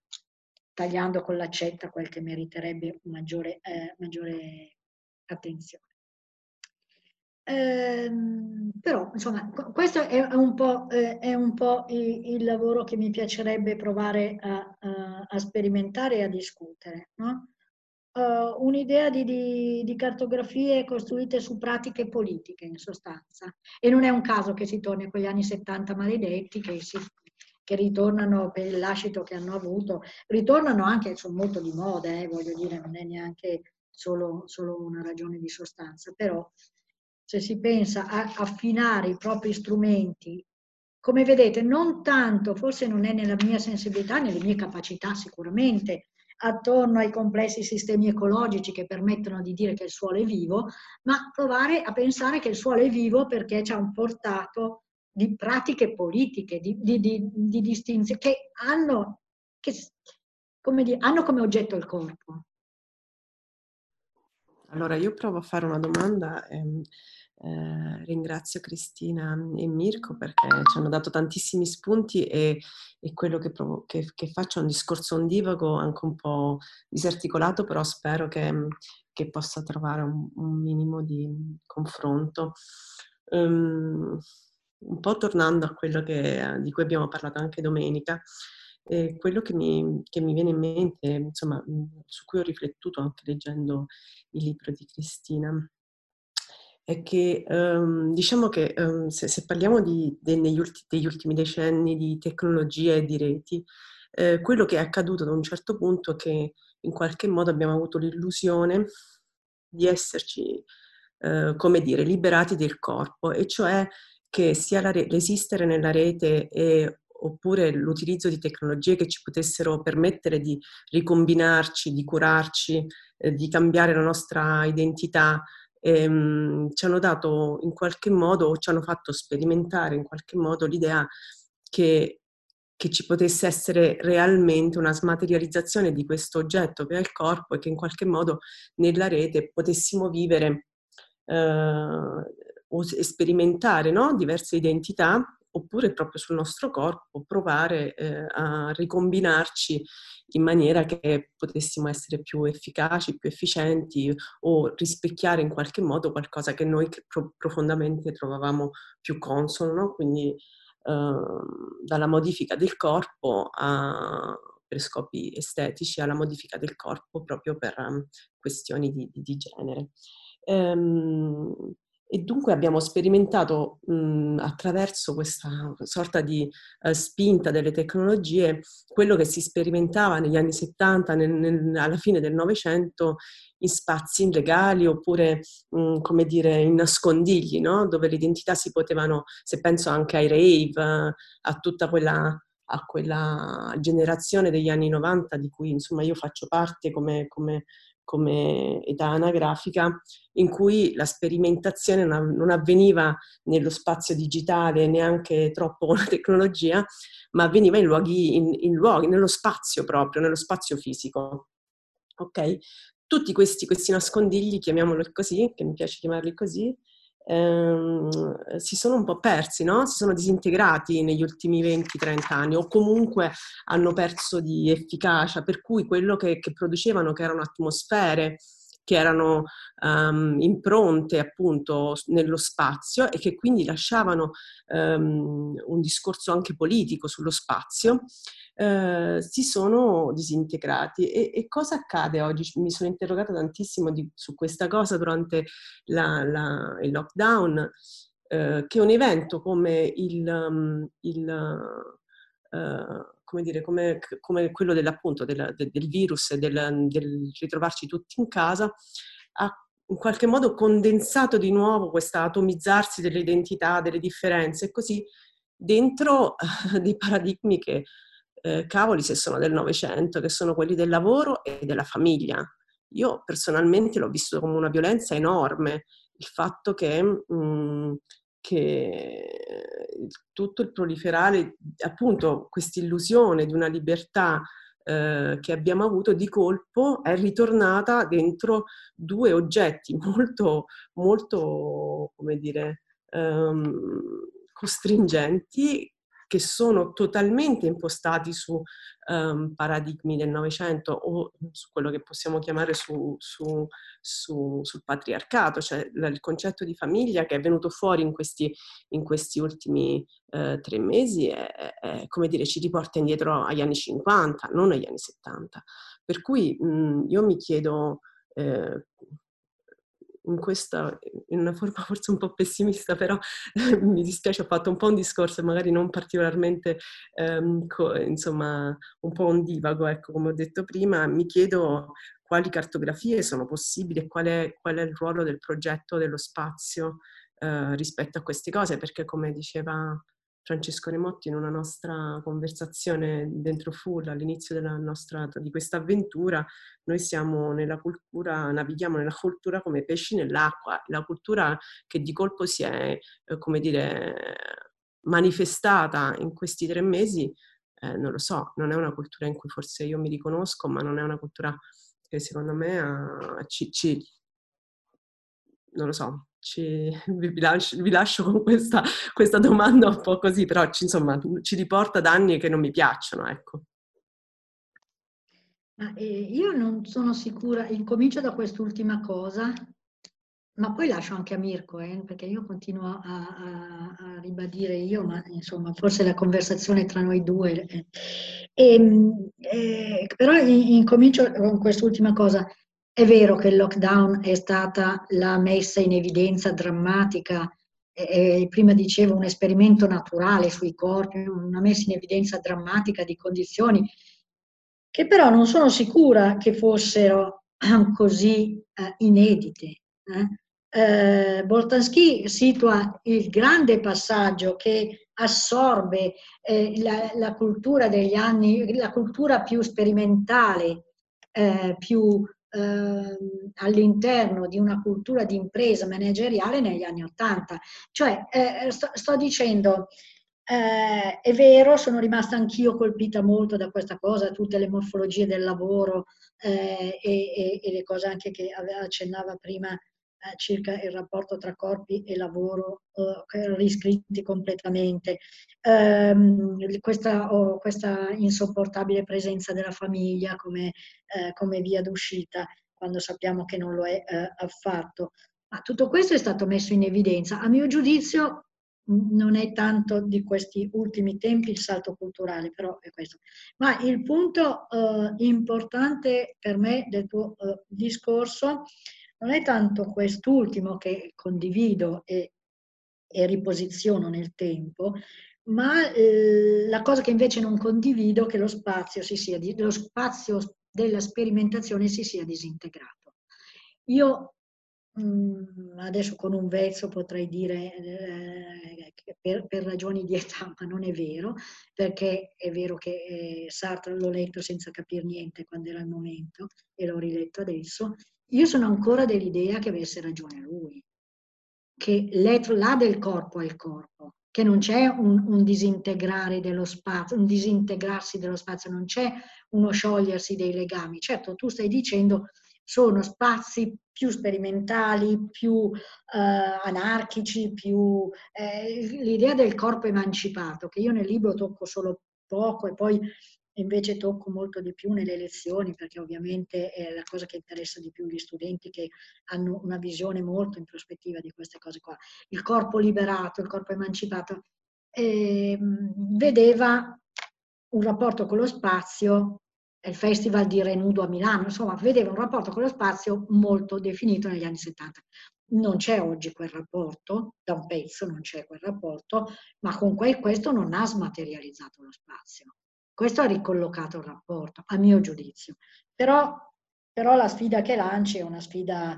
C: tagliando con l'accetta quel che meriterebbe maggiore, eh, maggiore attenzione. Ehm, però, insomma, questo è un po', eh, è un po il, il, lavoro che mi piacerebbe provare a, a, a sperimentare e a discutere. No? Uh, un'idea di, di, di, cartografie costruite su pratiche politiche, in sostanza. E non è un caso che si torni a quegli anni 70 maledetti che, si, che ritornano per il lascito che hanno avuto, ritornano anche, sono molto di moda, eh, voglio dire, non è neanche solo, solo una ragione di sostanza, però se si pensa a affinare i propri strumenti, come vedete, non tanto, forse non è nella mia sensibilità, nelle mie capacità sicuramente, attorno ai complessi sistemi ecologici che permettono di dire che il suolo è vivo, ma provare a pensare che il suolo è vivo perché c'è un portato di pratiche politiche, di, di, di, di distinzioni che, hanno, che come, dire, hanno come oggetto il corpo.
E: Allora, io provo a fare una domanda. Ehm, eh, ringrazio Cristina e Mirko perché ci hanno dato tantissimi spunti e, e quello che, provo, che, che, faccio è un discorso ondivago, anche un po' disarticolato, però spero che, che possa trovare un, un, minimo di confronto. Um, un po' tornando a quello di cui abbiamo parlato anche domenica, eh, quello che mi, che mi, viene in mente, insomma, su cui ho riflettuto anche leggendo il libro di Cristina, è che um, diciamo che um, se, se, parliamo di, de, ulti, degli ultimi decenni di tecnologia e di reti, eh, quello che è accaduto da un certo punto è che in qualche modo abbiamo avuto l'illusione di esserci, eh, come dire, liberati del corpo, e cioè che sia re- l'esistere nella rete e, oppure l'utilizzo di tecnologie che ci potessero permettere di ricombinarci, di curarci, eh, di cambiare la nostra identità, ehm, ci hanno dato in qualche modo, o ci hanno fatto sperimentare in qualche modo l'idea che, che ci potesse essere realmente una smaterializzazione di questo oggetto che è il corpo e che in qualche modo nella rete potessimo vivere eh, o sperimentare no? diverse identità oppure proprio sul nostro corpo provare eh, a ricombinarci in maniera che potessimo essere più efficaci, più efficienti o rispecchiare in qualche modo qualcosa che noi pro- profondamente trovavamo più consono, no? quindi eh, dalla modifica del corpo a, per scopi estetici alla modifica del corpo proprio per um, questioni di, di, di genere. Ehm, e dunque abbiamo sperimentato mh, attraverso questa sorta di uh, spinta delle tecnologie quello che si sperimentava negli anni 70, nel, nel, alla fine del Novecento, in spazi illegali oppure, mh, come dire, in nascondigli, no? dove le identità si potevano, se penso anche ai rave, a tutta quella a quella generazione degli anni 90 di cui insomma io faccio parte come, come come età anagrafica, in cui la sperimentazione non avveniva nello spazio digitale, neanche troppo [LAUGHS] con la tecnologia, ma avveniva in luoghi, in, in luoghi, nello spazio proprio, nello spazio fisico. Ok? Tutti questi, questi nascondigli, chiamiamoli così, che mi piace chiamarli così, ehm, si sono un po' persi, no? si sono disintegrati negli ultimi 20-30 anni o comunque hanno perso di efficacia, per cui quello che, che producevano, che erano atmosfere, che erano um, impronte appunto nello spazio e che quindi lasciavano um, un discorso anche politico sullo spazio, eh, si sono disintegrati. E, e, cosa accade oggi? Mi sono interrogata tantissimo di, su questa cosa durante la, la, il lockdown, eh, che un evento come il, um, il uh, come dire, come, come quello del, del, virus del, del ritrovarci tutti in casa, ha in qualche modo condensato di nuovo questo atomizzarsi delle identità, delle differenze, e così dentro [LAUGHS] dei paradigmi che eh, cavoli se sono del Novecento, che sono quelli del lavoro e della famiglia. Io personalmente l'ho visto come una violenza enorme, il fatto che, mh, mm, che tutto il proliferare, appunto, questa illusione di una libertà eh, che abbiamo avuto di colpo è ritornata dentro due oggetti [LAUGHS] molto, molto, come dire, um, costringenti che sono totalmente impostati su um, paradigmi del Novecento o su quello che possiamo chiamare su, su, su, sul patriarcato, cioè il concetto di famiglia che è venuto fuori in questi, in questi ultimi uh, tre mesi è, è, come dire, ci riporta indietro agli anni 50, non agli anni 70. Per cui mh, io mi chiedo eh, in questa, in una forma [LAUGHS] forse un po' pessimista, però [LAUGHS] mi dispiace, ho fatto un po' un discorso magari non particolarmente, ehm, co- insomma, un po' ondivago, ecco, come ho detto prima, mi chiedo quali cartografie sono possibili e qual è, qual è il ruolo del progetto dello spazio eh, rispetto a queste cose, perché come diceva Francesco Remotti in una nostra conversazione dentro Full all'inizio nostra, di questa avventura, noi siamo nella cultura, navighiamo nella cultura come pesci nell'acqua, la cultura che di colpo si è, eh, come dire, manifestata in questi tre mesi, eh, non lo so, non è una cultura in cui forse io mi riconosco, ma non è una cultura che secondo me ha, ci, ci, non lo so, ci, vi, lascio, vi, lascio, con questa, questa, domanda un po' così, però ci, insomma ci riporta da anni che non mi piacciono, ecco.
C: Eh, io non sono sicura, incomincio da quest'ultima cosa, ma poi lascio anche a Mirko, eh, perché io continuo a, a, a, ribadire io, ma insomma forse la conversazione tra noi due. Eh. E, ehm, eh, però incomincio con quest'ultima cosa. È vero che il lockdown è stata la messa in evidenza drammatica, eh, prima dicevo un esperimento naturale sui corpi, una messa in evidenza drammatica di condizioni che però non sono sicura che fossero [CLEARS THROAT] così eh, inedite. Eh? Eh, Boltanski situa il grande passaggio che assorbe eh, la, la, cultura degli anni, la cultura più sperimentale, eh, più eh, all'interno di una cultura di impresa manageriale negli anni Ottanta. Cioè, eh, sto, sto, dicendo, eh, è vero, sono rimasta anch'io colpita molto da questa cosa, tutte le morfologie del lavoro eh, e, e, e, le cose anche che accennava prima circa il rapporto tra corpi e lavoro eh, riscritti completamente, ehm, questa, oh, questa, insopportabile presenza della famiglia come, eh, come via d'uscita, quando sappiamo che non lo è eh, affatto. Ma tutto questo è stato messo in evidenza. A mio giudizio non è tanto di questi ultimi tempi il salto culturale, però è questo. Ma il punto eh, importante per me del tuo eh, discorso non è tanto quest'ultimo che condivido e, e riposiziono nel tempo, ma eh, la cosa che invece non condivido è che lo spazio, si sia, lo spazio della sperimentazione si sia disintegrato. Io Mm, adesso con un vezzo potrei dire eh, per, per, ragioni di età, [LAUGHS] ma non è vero, perché è vero che eh, Sartre l'ho letto senza capire niente quando era il momento e l'ho riletto adesso. Io sono ancora dell'idea che avesse ragione lui, che là del corpo il corpo, che non c'è un, un, disintegrare dello spazio, un disintegrarsi dello spazio, non c'è uno sciogliersi dei legami. Certo, tu stai dicendo sono spazi più sperimentali, più eh, anarchici, più eh, l'idea del corpo emancipato, che io nel libro tocco solo poco e poi invece tocco molto di più nelle lezioni, perché ovviamente è la cosa che interessa di più gli studenti che hanno una visione molto in prospettiva di queste cose qua. Il corpo liberato, il corpo emancipato, eh, vedeva un rapporto con lo spazio il Festival di Renudo a Milano, insomma, vedeva un rapporto con lo spazio molto definito negli anni 70. Non c'è oggi quel rapporto, da un pezzo non c'è quel rapporto, ma con questo non ha smaterializzato lo spazio. Questo ha ricollocato il rapporto, a mio giudizio. Però, però la sfida che lanci è una sfida,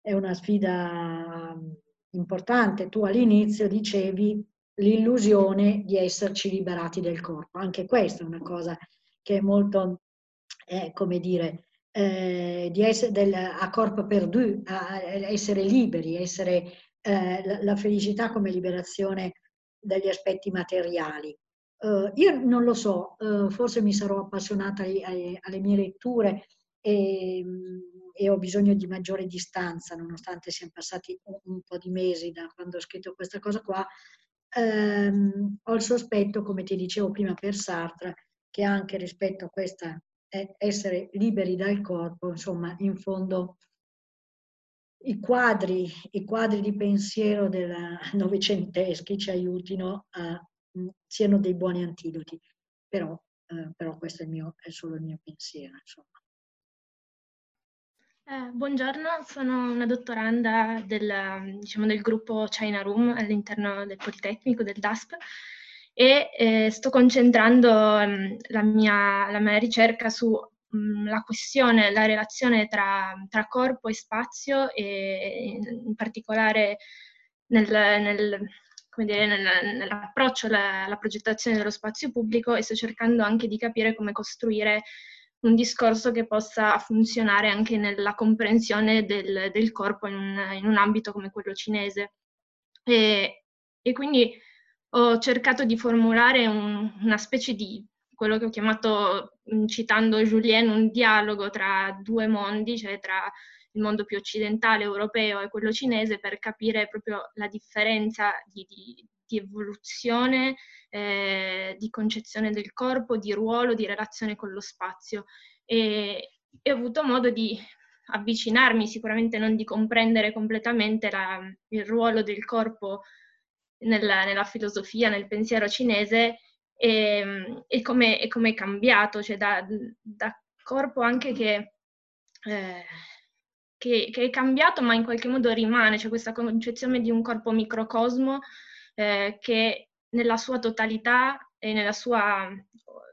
C: è una sfida importante. Tu all'inizio dicevi l'illusione di esserci liberati del corpo. Anche questa è una cosa che è molto, eh, come dire, eh, di essere del, a corpo perdu, a essere liberi, essere eh, la, la, felicità come liberazione dagli aspetti materiali. Uh, io non lo so, uh, forse mi sarò appassionata ai, ai, alle mie letture e, e, ho bisogno di maggiore distanza, nonostante siano passati un, un, po' di mesi da quando ho scritto questa cosa qua. Um, ho il sospetto, come ti dicevo prima per Sartre, che anche rispetto a questa essere liberi dal corpo, insomma, in fondo i quadri, i quadri di pensiero [LAUGHS] novecenteschi ci aiutino a mm, siano dei buoni antidoti. Però, eh, però questo è, il mio, è, solo il mio pensiero, insomma.
F: Eh, buongiorno, sono una dottoranda del, diciamo, del gruppo China Room all'interno del Politecnico, del DASP, e eh, sto concentrando um, la, mia, la, mia, ricerca sulla um, questione, la relazione tra, tra, corpo e spazio e in particolare nel, nel, dire, nel, nell'approccio alla, alla progettazione dello spazio pubblico e sto cercando anche di capire come costruire un discorso che possa funzionare anche nella comprensione del, del corpo in un, in un, ambito come quello cinese. E, e quindi ho cercato di formulare un, una specie di quello che ho chiamato, citando Julien, un dialogo tra due mondi, cioè tra il mondo più occidentale europeo e quello cinese, per capire proprio la differenza di, di, di evoluzione, eh, di concezione del corpo, di ruolo, di relazione con lo spazio. E, e ho avuto modo di avvicinarmi, sicuramente non di comprendere completamente la, il ruolo del corpo nella, nella filosofia, nel pensiero cinese e, e, come, e come è cambiato, cioè da, da corpo anche che, eh, che, che, è cambiato ma in qualche modo rimane, cioè questa concezione di un corpo microcosmo eh, che nella sua totalità e nella sua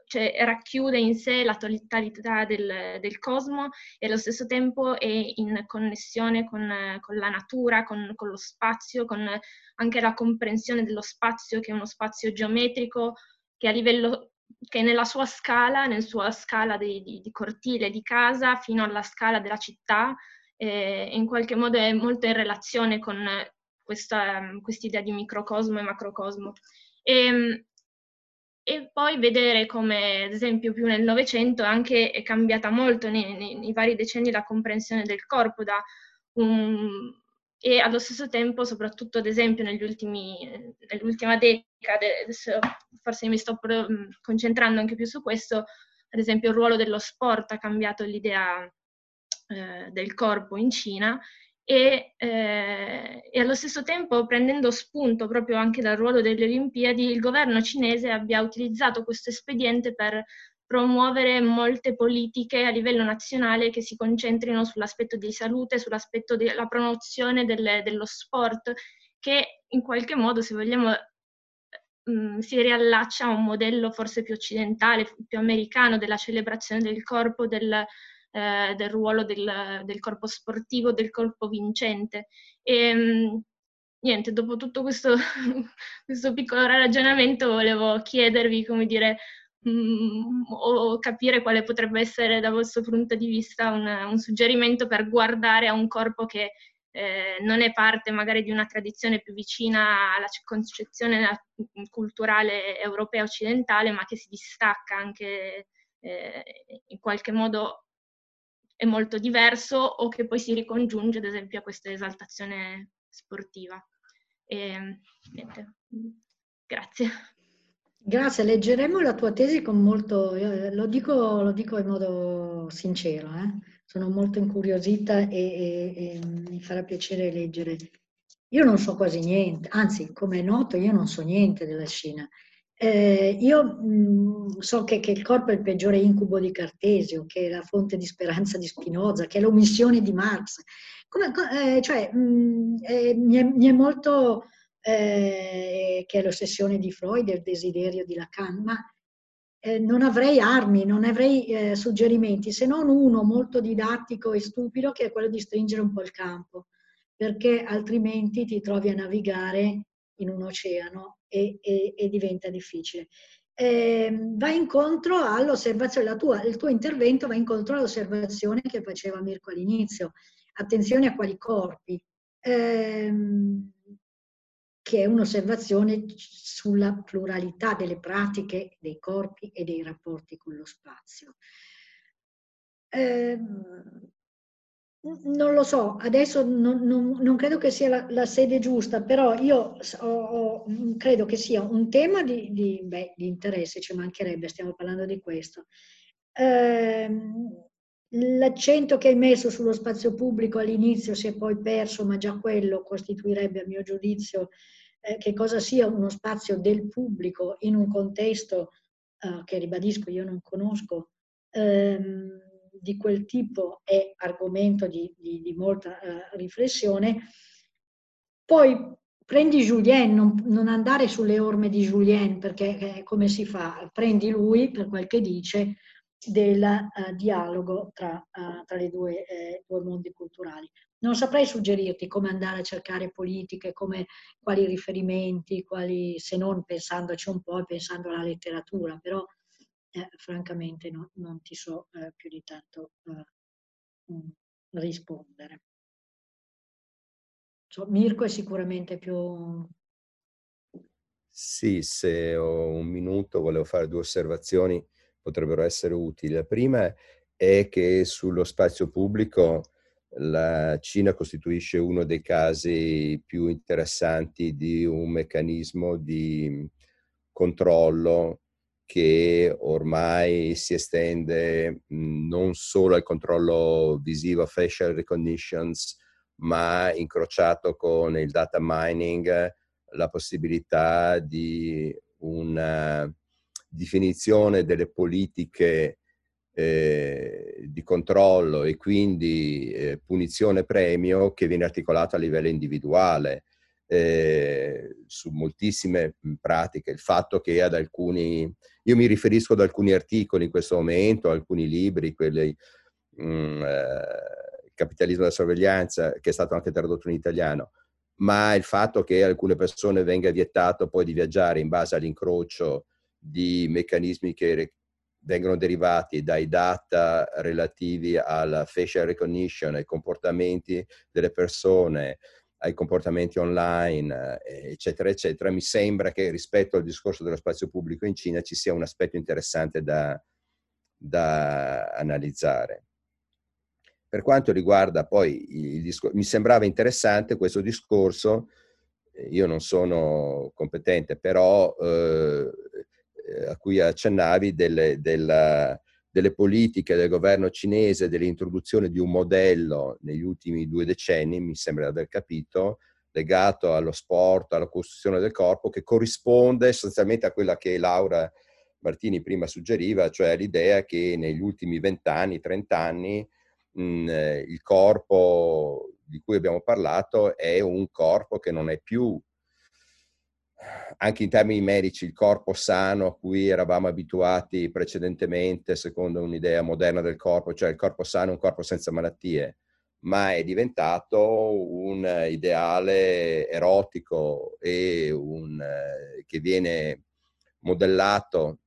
F: cioè racchiude in sé la totalità del, del, cosmo e allo stesso tempo è in connessione con, con la natura, con, con, lo spazio, con anche la comprensione dello spazio che è uno spazio geometrico che a livello che nella sua scala, nella sua scala di, di, di cortile di casa fino alla scala della città, eh, in qualche modo è molto in relazione con questa idea di microcosmo e macrocosmo. E, ehm, e poi vedere come, ad esempio, più nel Novecento anche è cambiata molto nei, nei, nei, vari decenni la comprensione del corpo da um, e allo stesso tempo, soprattutto ad esempio ultimi, nell'ultima decade, forse mi sto concentrando anche più su questo, ad esempio il ruolo dello sport ha cambiato l'idea eh, del corpo in Cina e, eh, e, allo stesso tempo prendendo spunto proprio anche dal ruolo delle Olimpiadi, il governo cinese abbia utilizzato questo espediente per promuovere molte politiche a livello nazionale che si concentrino sull'aspetto di salute, sull'aspetto della promozione del, dello sport, che in qualche modo, se vogliamo, mh, mm, si riallaccia a un modello forse più occidentale, più americano della celebrazione del corpo, del, eh, del ruolo del, del, corpo sportivo, del corpo vincente. E, mh, niente, dopo tutto questo, [LAUGHS] questo piccolo ragionamento volevo chiedervi, come dire, mh, mm, o capire quale potrebbe essere da vostro punto di vista un, un suggerimento per guardare a un corpo che eh, non è parte magari di una tradizione più vicina alla concezione culturale europea occidentale, ma che si distacca anche eh, in qualche modo è molto diverso o che poi si ricongiunge ad esempio a questa esaltazione sportiva. E, niente. Grazie.
C: Grazie, leggeremo la tua tesi con molto, eh, lo, dico, lo, dico, in modo sincero, eh? sono molto incuriosita e, e, e, mi farà piacere leggere. Io non so quasi niente, anzi, come è noto, io non so niente della Cina. Eh, io mh, so che, che, il corpo è il peggiore incubo di Cartesio, che è la fonte di speranza di Spinoza, che è l'omissione di Marx. Come, eh, cioè, mh, eh, mi, è, mi, è, molto eh, che è l'ossessione di Freud e il desiderio di Lacan, ma eh, non avrei armi, non avrei eh, suggerimenti, se non uno molto didattico e stupido che è quello di stringere un po' il campo, perché altrimenti ti trovi a navigare in un oceano e, e, e diventa difficile. Eh, va incontro all'osservazione, tua, il tuo intervento va incontro all'osservazione che faceva Mirko all'inizio. Attenzione a quali corpi. Eh, che è un'osservazione sulla pluralità delle pratiche, dei corpi e dei rapporti con lo spazio. Eh, non lo so, adesso non, non, non credo che sia la, la, sede giusta, però io ho, ho, credo che sia un tema di, di, beh, di, interesse, ci mancherebbe, stiamo parlando di questo. Eh, L'accento che hai messo sullo spazio pubblico all'inizio si è poi perso, ma già quello costituirebbe, a mio giudizio, eh, che cosa sia uno spazio del pubblico in un contesto eh, che, ribadisco, io non conosco, ehm, di quel tipo è argomento di, di, di molta eh, riflessione. Poi prendi Julien, non, non, andare sulle orme di Julien, perché eh, come si fa? Prendi lui per quel che dice, del uh, dialogo tra, uh, tra, le due, eh, due mondi culturali. Non saprei suggerirti come andare a cercare politiche, come, quali riferimenti, quali, se non pensandoci un po' e pensando alla letteratura, però eh, francamente no, non ti so eh, più di tanto eh, mm, rispondere. So, Mirko è sicuramente più...
B: Sì, se ho un minuto volevo fare due osservazioni potrebbero essere utili. La prima è che sullo spazio pubblico la Cina costituisce uno dei casi più interessanti di un meccanismo di controllo che ormai si estende non solo al controllo visivo, facial recognitions, ma incrociato con il data mining la possibilità di una definizione delle politiche eh, di controllo e quindi eh, punizione-premio che viene articolato a livello individuale eh, su moltissime pratiche. Il fatto che ad alcuni, io mi riferisco ad alcuni articoli in questo momento, alcuni libri, quelli, mm, eh, Capitalismo della sorveglianza, che è stato anche tradotto in italiano, ma il fatto che alcune persone venga vietato poi di viaggiare in base all'incrocio di meccanismi che vengono derivati dai data relativi alla facial recognition, ai comportamenti delle persone, ai comportamenti online, eccetera, eccetera, mi sembra che rispetto al discorso dello spazio pubblico in Cina ci sia un aspetto interessante da, da analizzare. Per quanto riguarda poi il discorso, mi sembrava interessante questo discorso, io non sono competente, però eh, a cui accennavi delle, della, delle politiche del governo cinese, dell'introduzione di un modello negli ultimi due decenni, mi sembra di aver capito, legato allo sport, alla costruzione del corpo, che corrisponde sostanzialmente a quella che Laura Martini prima suggeriva, cioè l'idea che negli ultimi vent'anni, trent'anni, il corpo di cui abbiamo parlato è un corpo che non è più, anche in termini medici, il corpo sano a cui eravamo abituati precedentemente, secondo un'idea moderna del corpo, cioè il corpo sano è un corpo senza malattie ma è diventato un ideale erotico e un, eh, che viene modellato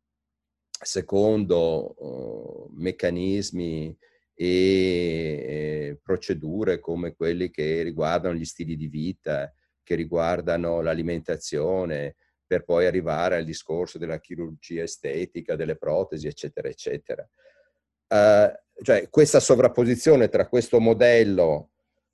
B: secondo uh, meccanismi e, e procedure come quelli che riguardano gli stili di vita, che riguardano l'alimentazione, per poi arrivare al discorso della chirurgia estetica, delle protesi, eccetera, eccetera. Uh, cioè questa sovrapposizione tra questo modello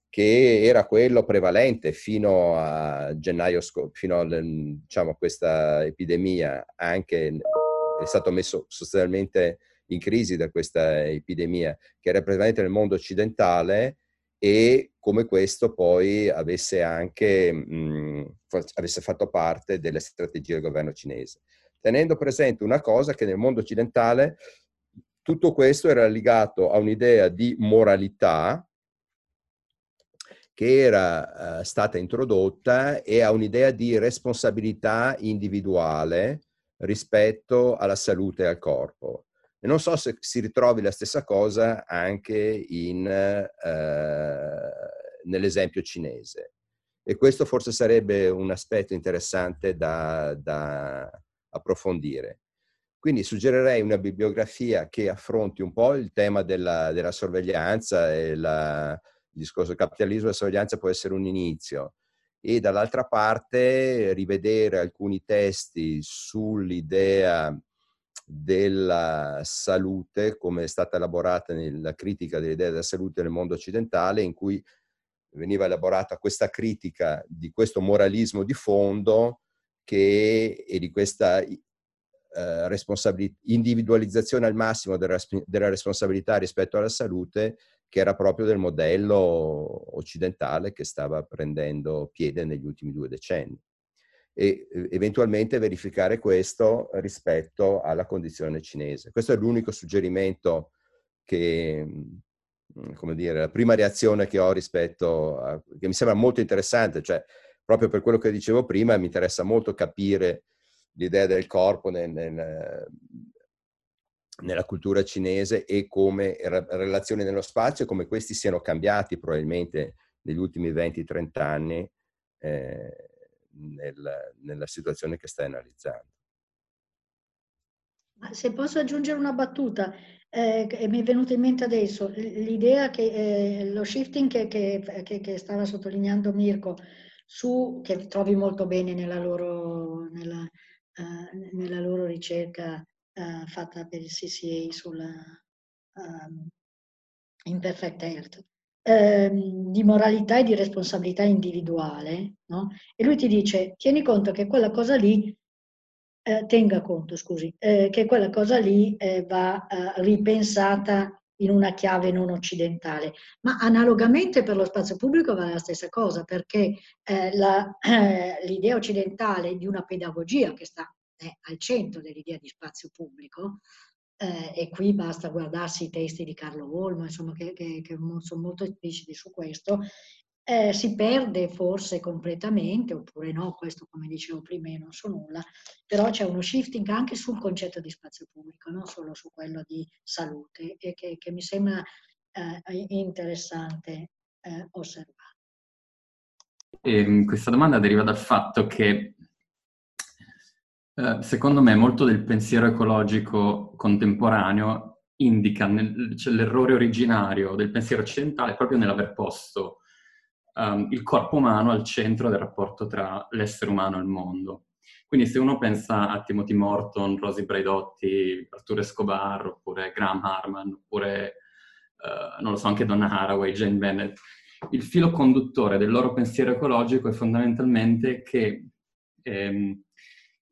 B: che era quello prevalente fino a gennaio, fino a diciamo, questa epidemia, anche è stato messo sostanzialmente in crisi da questa epidemia, che era prevalente nel mondo occidentale e come questo poi avesse anche mh, avesse fatto parte delle strategie del governo cinese. Tenendo presente una cosa che nel mondo occidentale tutto questo era legato a un'idea di moralità che era uh, stata introdotta e a un'idea di responsabilità individuale rispetto alla salute e al corpo. E non so se si ritrovi la stessa cosa anche in, uh, nell'esempio cinese. E questo forse sarebbe un aspetto interessante da, da approfondire. Quindi suggerirei una bibliografia che affronti un po' il tema della, della sorveglianza e la, il discorso capitalismo e sorveglianza può essere un inizio e dall'altra parte rivedere alcuni testi sull'idea della salute come è stata elaborata nella critica dell'idea della salute nel mondo occidentale in cui veniva elaborata questa critica di questo moralismo di fondo che, e di questa eh, individualizzazione al massimo della, della, responsabilità rispetto alla salute, che era proprio del modello occidentale che stava prendendo piede negli ultimi due decenni. E eventualmente verificare questo rispetto alla condizione cinese. Questo è l'unico suggerimento che, come dire, la prima reazione che ho rispetto a, che mi sembra molto interessante, cioè proprio per quello che dicevo prima, mi interessa molto capire l'idea del corpo nel, nel, nella cultura cinese e come relazioni nello spazio, come questi siano cambiati probabilmente negli ultimi 20-30 anni eh, nel, nella situazione che stai analizzando.
C: Se posso aggiungere una battuta, eh, mi è venuta in mente adesso l'idea che eh, lo shifting che, che, che, stava sottolineando Mirko, su, che trovi molto bene nella loro, nella, uh, nella loro ricerca uh, fatta per il CCA sulla um, Imperfect Health, ehm, di moralità e di responsabilità individuale, no? e lui ti dice, tieni conto che quella cosa lì, eh, tenga conto, scusi, eh, che quella cosa lì eh, va eh, ripensata in una chiave non occidentale. Ma analogamente per lo spazio pubblico vale la stessa cosa, perché eh, la, [CLEARS THROAT] l'idea occidentale di una pedagogia che sta eh, al centro dell'idea di spazio pubblico, eh, e qui basta guardarsi i testi di Carlo Olmo, insomma, che, che, che sono molto espliciti su questo, eh, si perde forse completamente, oppure no, questo come dicevo prima io non so nulla, però c'è uno shifting anche sul concetto di spazio pubblico, non solo su quello di salute, e che, che mi sembra eh, interessante eh, osservare.
A: E ehm, questa domanda deriva dal fatto che eh, secondo me molto del pensiero ecologico contemporaneo indica nel, cioè, l'errore originario del pensiero occidentale proprio nell'aver posto um, il corpo umano al centro del rapporto tra l'essere umano e il mondo. Quindi se uno pensa a Timothy Morton, Rosy Braidotti, Arturo Escobar, oppure Graham Harman, oppure uh, non lo so, anche Donna Haraway, Jane Bennett, il filo conduttore del loro pensiero ecologico è fondamentalmente che ehm,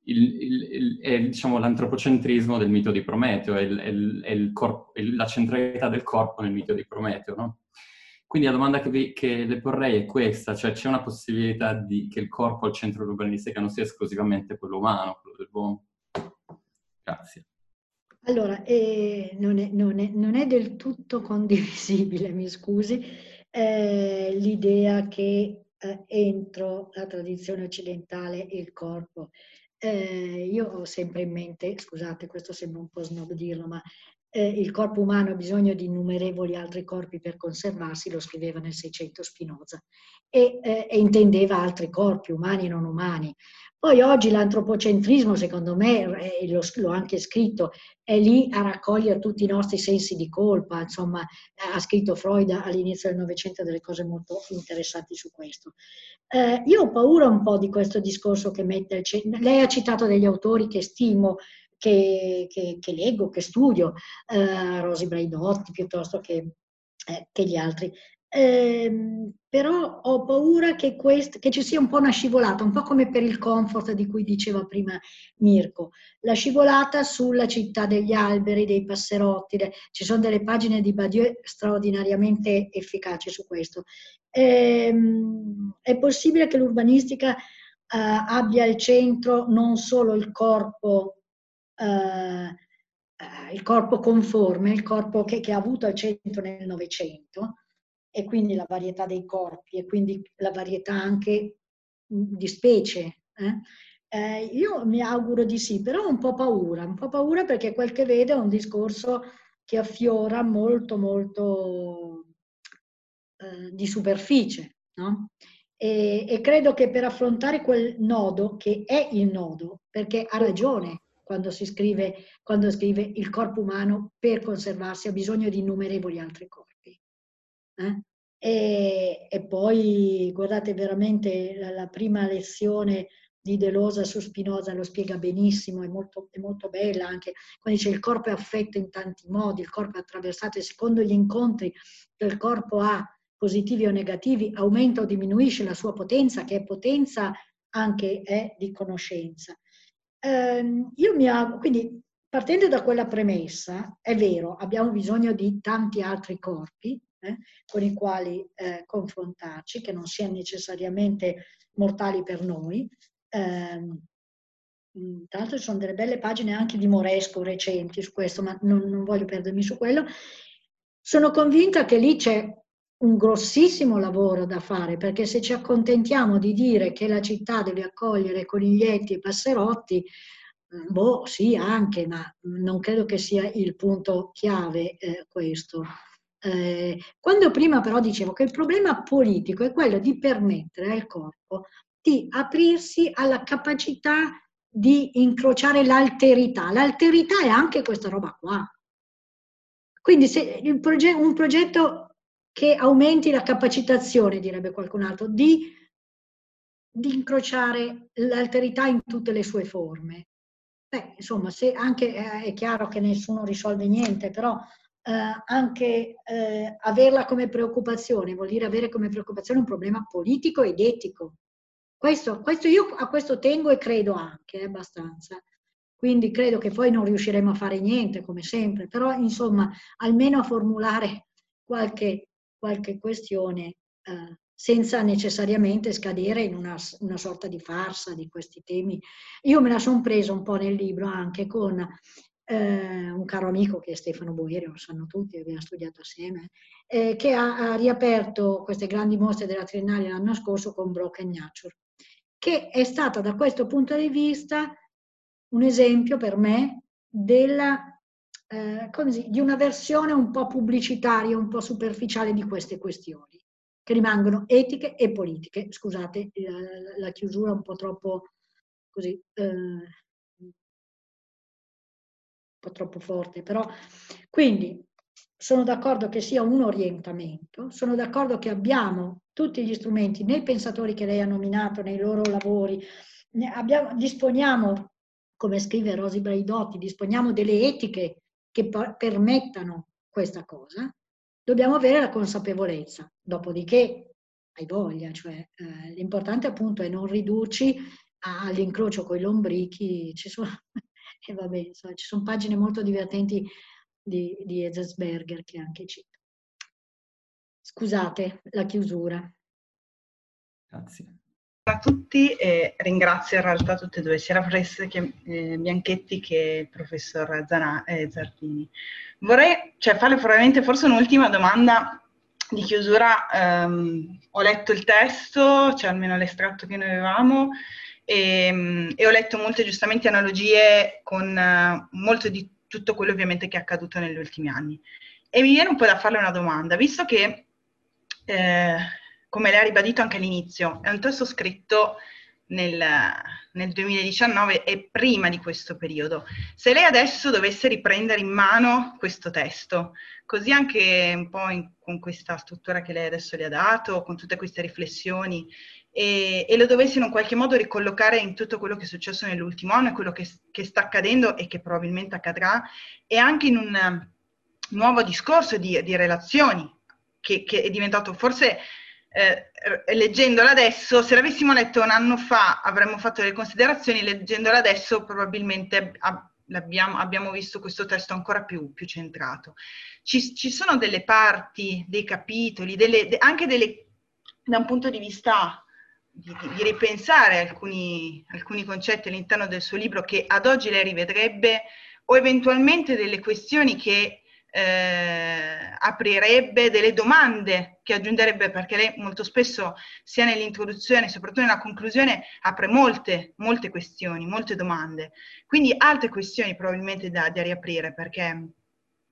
A: il, il, il, è diciamo, l'antropocentrismo del mito di Prometeo, è, è corpo, la centralità del corpo nel mito di Prometeo. No? Quindi la domanda che, vi, che, le porrei è questa, cioè c'è una possibilità di, che il corpo al centro dell'urbanistica non sia esclusivamente quello umano, quello dell'uomo? Grazie.
C: Allora, eh, non, è, non, è, non, è, del tutto condivisibile, mi scusi, eh, l'idea che eh, entro la tradizione occidentale il corpo. Eh, io ho sempre in mente, scusate, questo sembra un po' snob dirlo, ma eh, il corpo umano ha bisogno di innumerevoli altri corpi per conservarsi, lo scriveva nel 600 Spinoza, e, eh, e intendeva altri corpi, umani e non umani. Poi oggi l'antropocentrismo, secondo me, e l'ho, anche scritto, è lì a raccogliere tutti i nostri sensi di colpa. Insomma, ha scritto Freud all'inizio del Novecento delle cose molto interessanti su questo. Eh, io ho paura un po' di questo discorso che mette. Lei ha citato degli autori che stimo, che, che, che leggo, che studio, eh, Rosi Braidotti piuttosto che, eh, che gli altri. Eh, però ho paura che, quest, che, ci sia un po' una scivolata, un po' come per il comfort di cui diceva prima Mirko, la scivolata sulla città degli alberi, dei passerotti, de, ci sono delle pagine di Badiou straordinariamente efficaci su questo. Eh, è possibile che l'urbanistica eh, abbia al centro non solo il corpo eh, eh, il corpo conforme, il corpo che, che ha avuto al centro nel Novecento, e quindi la varietà dei corpi e quindi la varietà anche di specie. Eh? Eh, io mi auguro di sì, però ho un po' paura, un po' paura perché quel che vedo è un discorso che affiora molto, molto eh, di superficie. No? E, e, credo che per affrontare quel nodo, che è il nodo, perché ha ragione quando si scrive, quando scrive il corpo umano per conservarsi ha bisogno di innumerevoli altri corpi. Eh? E, e, poi, guardate, veramente la, la, prima lezione di Delosa su Spinoza lo spiega benissimo, è molto, è molto bella anche quando dice il corpo è affetto in tanti modi, il corpo è attraversato e secondo gli incontri che il corpo ha, positivi o negativi, aumenta o diminuisce la sua potenza, che è potenza anche è di conoscenza. Ehm, io mi auguro, quindi partendo da quella premessa, è vero, abbiamo bisogno di tanti altri corpi eh, con i quali eh, confrontarci, che non siano necessariamente mortali per noi. Eh, tra l'altro ci sono delle belle pagine anche di Moresco recenti su questo, ma non, non voglio perdermi su quello. Sono convinta che lì c'è un grossissimo lavoro da fare, perché se ci accontentiamo di dire che la città deve accogliere coniglietti e passerotti, mm, boh, sì, anche, ma non credo che sia il punto chiave eh, questo. Eh, quando prima però dicevo che il problema politico è quello di permettere al corpo di aprirsi alla capacità di incrociare l'alterità. L'alterità è anche questa roba qua. Quindi se proge- un progetto che aumenti la capacitazione, direbbe qualcun altro, di, di incrociare l'alterità in tutte le sue forme. Beh, insomma, se anche eh, è chiaro che nessuno risolve niente, però eh, anche eh, averla come preoccupazione vuol dire avere come preoccupazione un problema politico ed etico. Questo, questo io a questo tengo e credo anche, eh, abbastanza. Quindi credo che poi non riusciremo a fare niente, come sempre, però insomma, almeno a formulare qualche qualche questione eh, senza necessariamente scadere in una, una, sorta di farsa di questi temi. Io me la sono presa un po' nel libro anche con eh, un caro amico che è Stefano Boerio, lo sanno tutti, abbiamo studiato assieme, eh, che ha, ha, riaperto queste grandi mostre della Triennale l'anno scorso con Broken Nature, che è stata da questo punto di vista un esempio per me della eh, così, di una versione un po' pubblicitaria, un po' superficiale di queste questioni, che rimangono etiche e politiche. Scusate, la, la chiusura un po' troppo così, eh, po' troppo forte, però quindi sono d'accordo che sia un orientamento, sono d'accordo che abbiamo tutti gli strumenti nei pensatori che lei ha nominato, nei loro lavori, abbiamo, disponiamo, come scrive Rosi Braidotti, disponiamo delle etiche che permettano questa cosa. dobbiamo avere la consapevolezza. Dopodiché hai voglia, cioè eh, l'importante appunto è non ridurci all'incrocio con i lombrichi. Ci sono, e vabbè, insomma, ci sono pagine molto divertenti di, di Ezelsberger che anche cito. Scusate la chiusura.
A: Grazie
G: a tutti e ringrazio in realtà tutte e due, sia la professoressa eh, Bianchetti che il professor Zana, eh, Zardini. Vorrei cioè, farle probabilmente forse un'ultima domanda di chiusura. Um, ho letto il testo, cioè almeno l'estratto che noi avevamo, e, um, e ho letto molte giustamente analogie con uh, molto di tutto quello ovviamente che è accaduto negli ultimi anni. E mi viene un po' da farle una domanda, visto che eh, come lei ha ribadito anche all'inizio, è un testo scritto nel, nel, 2019 e prima di questo periodo. Se lei adesso dovesse riprendere in mano questo testo, così anche un po' in, con questa struttura che lei adesso le ha dato, con tutte queste riflessioni, e, e, lo dovesse in qualche modo ricollocare in tutto quello che è successo nell'ultimo anno e quello che, che sta accadendo e che probabilmente accadrà, e anche in un nuovo discorso di, di relazioni, che, che è diventato forse eh, leggendola adesso, se l'avessimo letto un anno fa avremmo fatto delle considerazioni, leggendola adesso probabilmente abbiamo, abbiamo visto questo testo ancora più, più centrato. Ci, ci, sono delle parti, dei capitoli, delle, de, anche delle, da un punto di vista di, di ripensare alcuni, alcuni concetti all'interno del suo libro che ad oggi lei rivedrebbe o eventualmente delle questioni che eh, aprirebbe delle domande che aggiungerebbe perché lei molto spesso sia nell'introduzione, soprattutto nella conclusione, apre molte, molte questioni, molte domande. Quindi altre questioni probabilmente da, da riaprire perché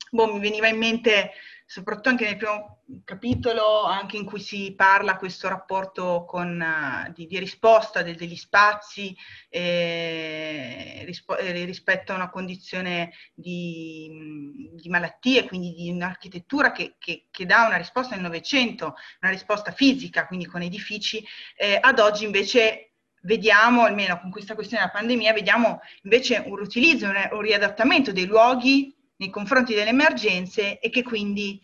G: boh, mi veniva in mente soprattutto anche nel primo capitolo, anche in cui si parla questo rapporto con, uh, di, di, risposta de, degli spazi eh, rispo, eh, rispetto a una condizione di, di, malattie, quindi di un'architettura che, che, che, dà una risposta nel Novecento, una risposta fisica, quindi con edifici, eh, ad oggi invece vediamo, almeno con questa questione della pandemia, vediamo invece un riutilizzo, un riadattamento dei luoghi nei confronti delle emergenze e che quindi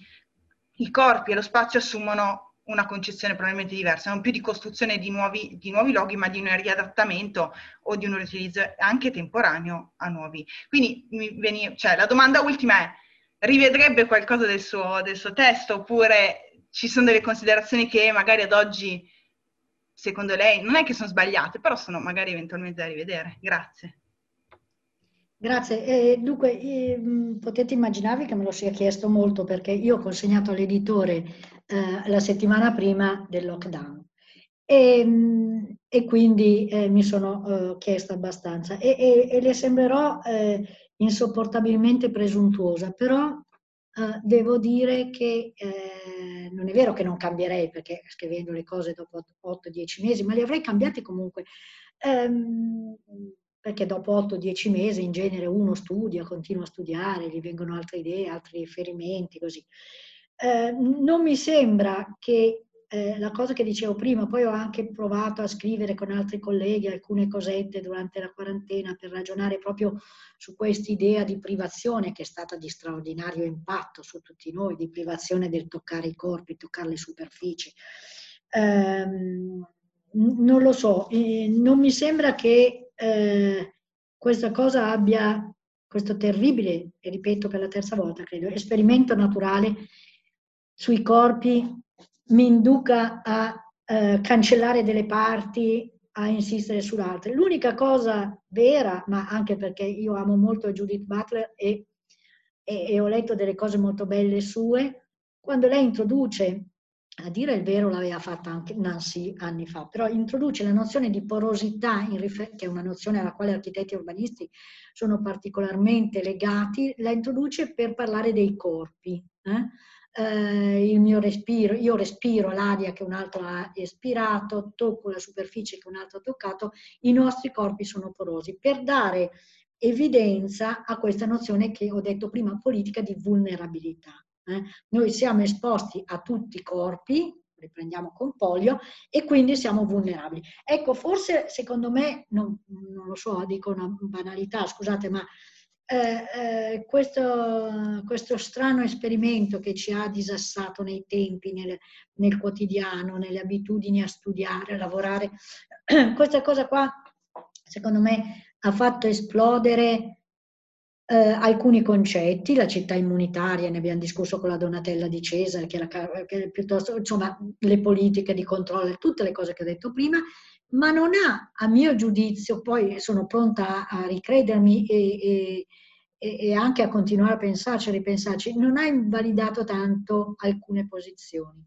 G: i corpi e lo spazio assumono una concezione probabilmente diversa, non più di costruzione di nuovi, di nuovi luoghi, ma di un riadattamento o di un riutilizzo anche temporaneo a nuovi. Quindi veni, cioè, la domanda ultima è, rivedrebbe qualcosa del suo, del suo testo oppure ci sono delle considerazioni che magari ad oggi, secondo lei, non è che sono sbagliate, però sono magari eventualmente da rivedere. Grazie.
C: Grazie. Eh, dunque, eh, potete immaginarvi che me lo sia chiesto molto perché io ho consegnato all'editore eh, la settimana prima del lockdown e, e quindi eh, mi sono eh, chiesta abbastanza e, e, e, le sembrerò eh, insopportabilmente presuntuosa, però devo dire che non è vero che non cambierei perché scrivendo le cose dopo 8-10 mesi, ma le avrei cambiate comunque. Um, perché dopo 8-10 mesi in genere uno studia, continua a studiare, gli vengono altre idee, altri riferimenti, così. Eh, non mi sembra che eh, la cosa che dicevo prima, poi ho anche provato a scrivere con altri colleghi alcune cosette durante la quarantena per ragionare proprio su questa idea di privazione che è stata di straordinario impatto su tutti noi, di privazione del toccare i corpi, toccare le superfici. Eh, non lo so, eh, non mi sembra che eh, questa cosa abbia questo terribile, e ripeto per la terza volta credo, esperimento naturale sui corpi mi induca a eh, cancellare delle parti, a insistere sull'altra. L'unica cosa vera, ma anche perché io amo molto Judith Butler e, e, e ho letto delle cose molto belle sue, quando lei introduce a dire il vero l'aveva fatta anche Nancy anni fa, però introduce la nozione di porosità, che è una nozione alla quale architetti e urbanisti sono particolarmente legati, la introduce per parlare dei corpi. Eh? Eh, il mio respiro, io respiro l'aria che un altro ha espirato, tocco la superficie che un altro ha toccato, i nostri corpi sono porosi, per dare evidenza a questa nozione che ho detto prima, politica di vulnerabilità. Eh? Noi siamo esposti a tutti i corpi, riprendiamo con polio, e quindi siamo vulnerabili. Ecco, forse secondo me, non, non lo so, dico una banalità, scusate, ma eh, eh, questo, questo, strano esperimento che ci ha disassato nei tempi, nel, nel, quotidiano, nelle abitudini a studiare, a lavorare, [CLEARS THROAT] questa cosa qua, secondo me, ha fatto esplodere eh, alcuni concetti, la città immunitaria, ne abbiamo discusso con la Donatella di Cesare, che era che piuttosto, insomma, le politiche di controllo, tutte le cose che ho detto prima, ma non ha, a mio giudizio, poi sono pronta a ricredermi e, e, e anche a continuare a pensarci, a ripensarci, non ha invalidato tanto alcune posizioni.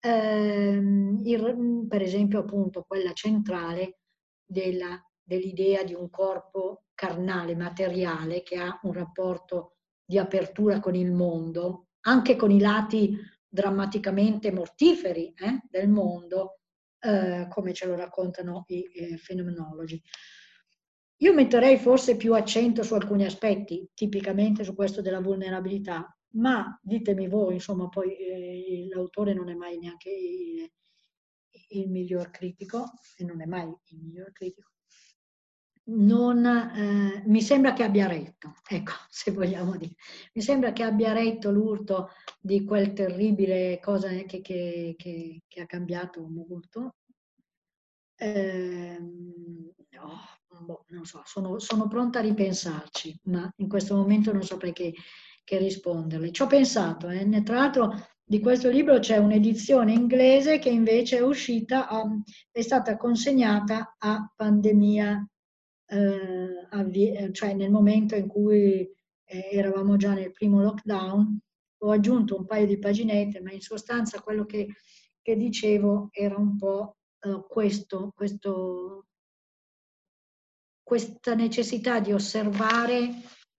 C: Eh, il, per esempio, appunto, quella centrale della, dell'idea di un corpo carnale, materiale, che ha un rapporto di apertura con il mondo, anche con i lati drammaticamente mortiferi eh, del mondo, eh, come ce lo raccontano i eh, fenomenologi. Io metterei forse più accento su alcuni aspetti, tipicamente su questo della vulnerabilità, ma ditemi voi, insomma, poi eh, l'autore non è mai neanche il, il, miglior critico, e non è mai il miglior critico. Non, eh, mi sembra che abbia retto, ecco, [LAUGHS] se vogliamo dire. Mi sembra che abbia retto l'urto di quel terribile cosa che, che, che, che ha cambiato molto. Eh, oh, boh, non so, sono, sono, pronta a ripensarci, ma in questo momento non saprei che, risponderle. Ci ho pensato, eh. tra l'altro di questo libro c'è un'edizione inglese che invece è uscita, um, è stata consegnata a pandemia, eh, cioè nel momento in cui eh, eravamo già nel primo lockdown, ho aggiunto un paio di paginette, ma in sostanza quello che, che dicevo era un po' uh, questo, questo, questa necessità di osservare,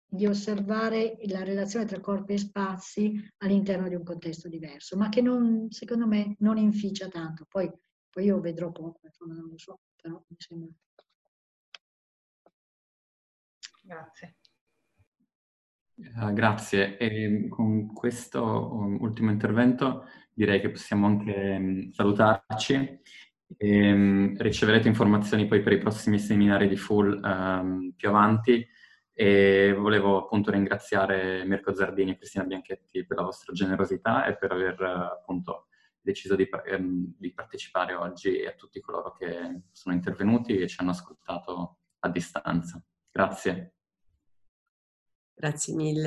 C: di osservare la relazione tra corpi e spazi all'interno di un contesto diverso, ma che non, secondo me non inficia tanto. Poi, poi io vedrò poco, non lo so, però mi sembra.
G: Grazie.
A: Uh, grazie. E con questo um, ultimo intervento direi che possiamo anche um, salutarci. E, um, riceverete informazioni poi per i prossimi seminari di Full più avanti e volevo appunto ringraziare Mirko Zardini e Cristina Bianchetti per la vostra generosità e per aver appunto deciso di, di partecipare oggi e a tutti coloro che sono intervenuti e ci hanno ascoltato a distanza. Grazie.
E: Grazie mille.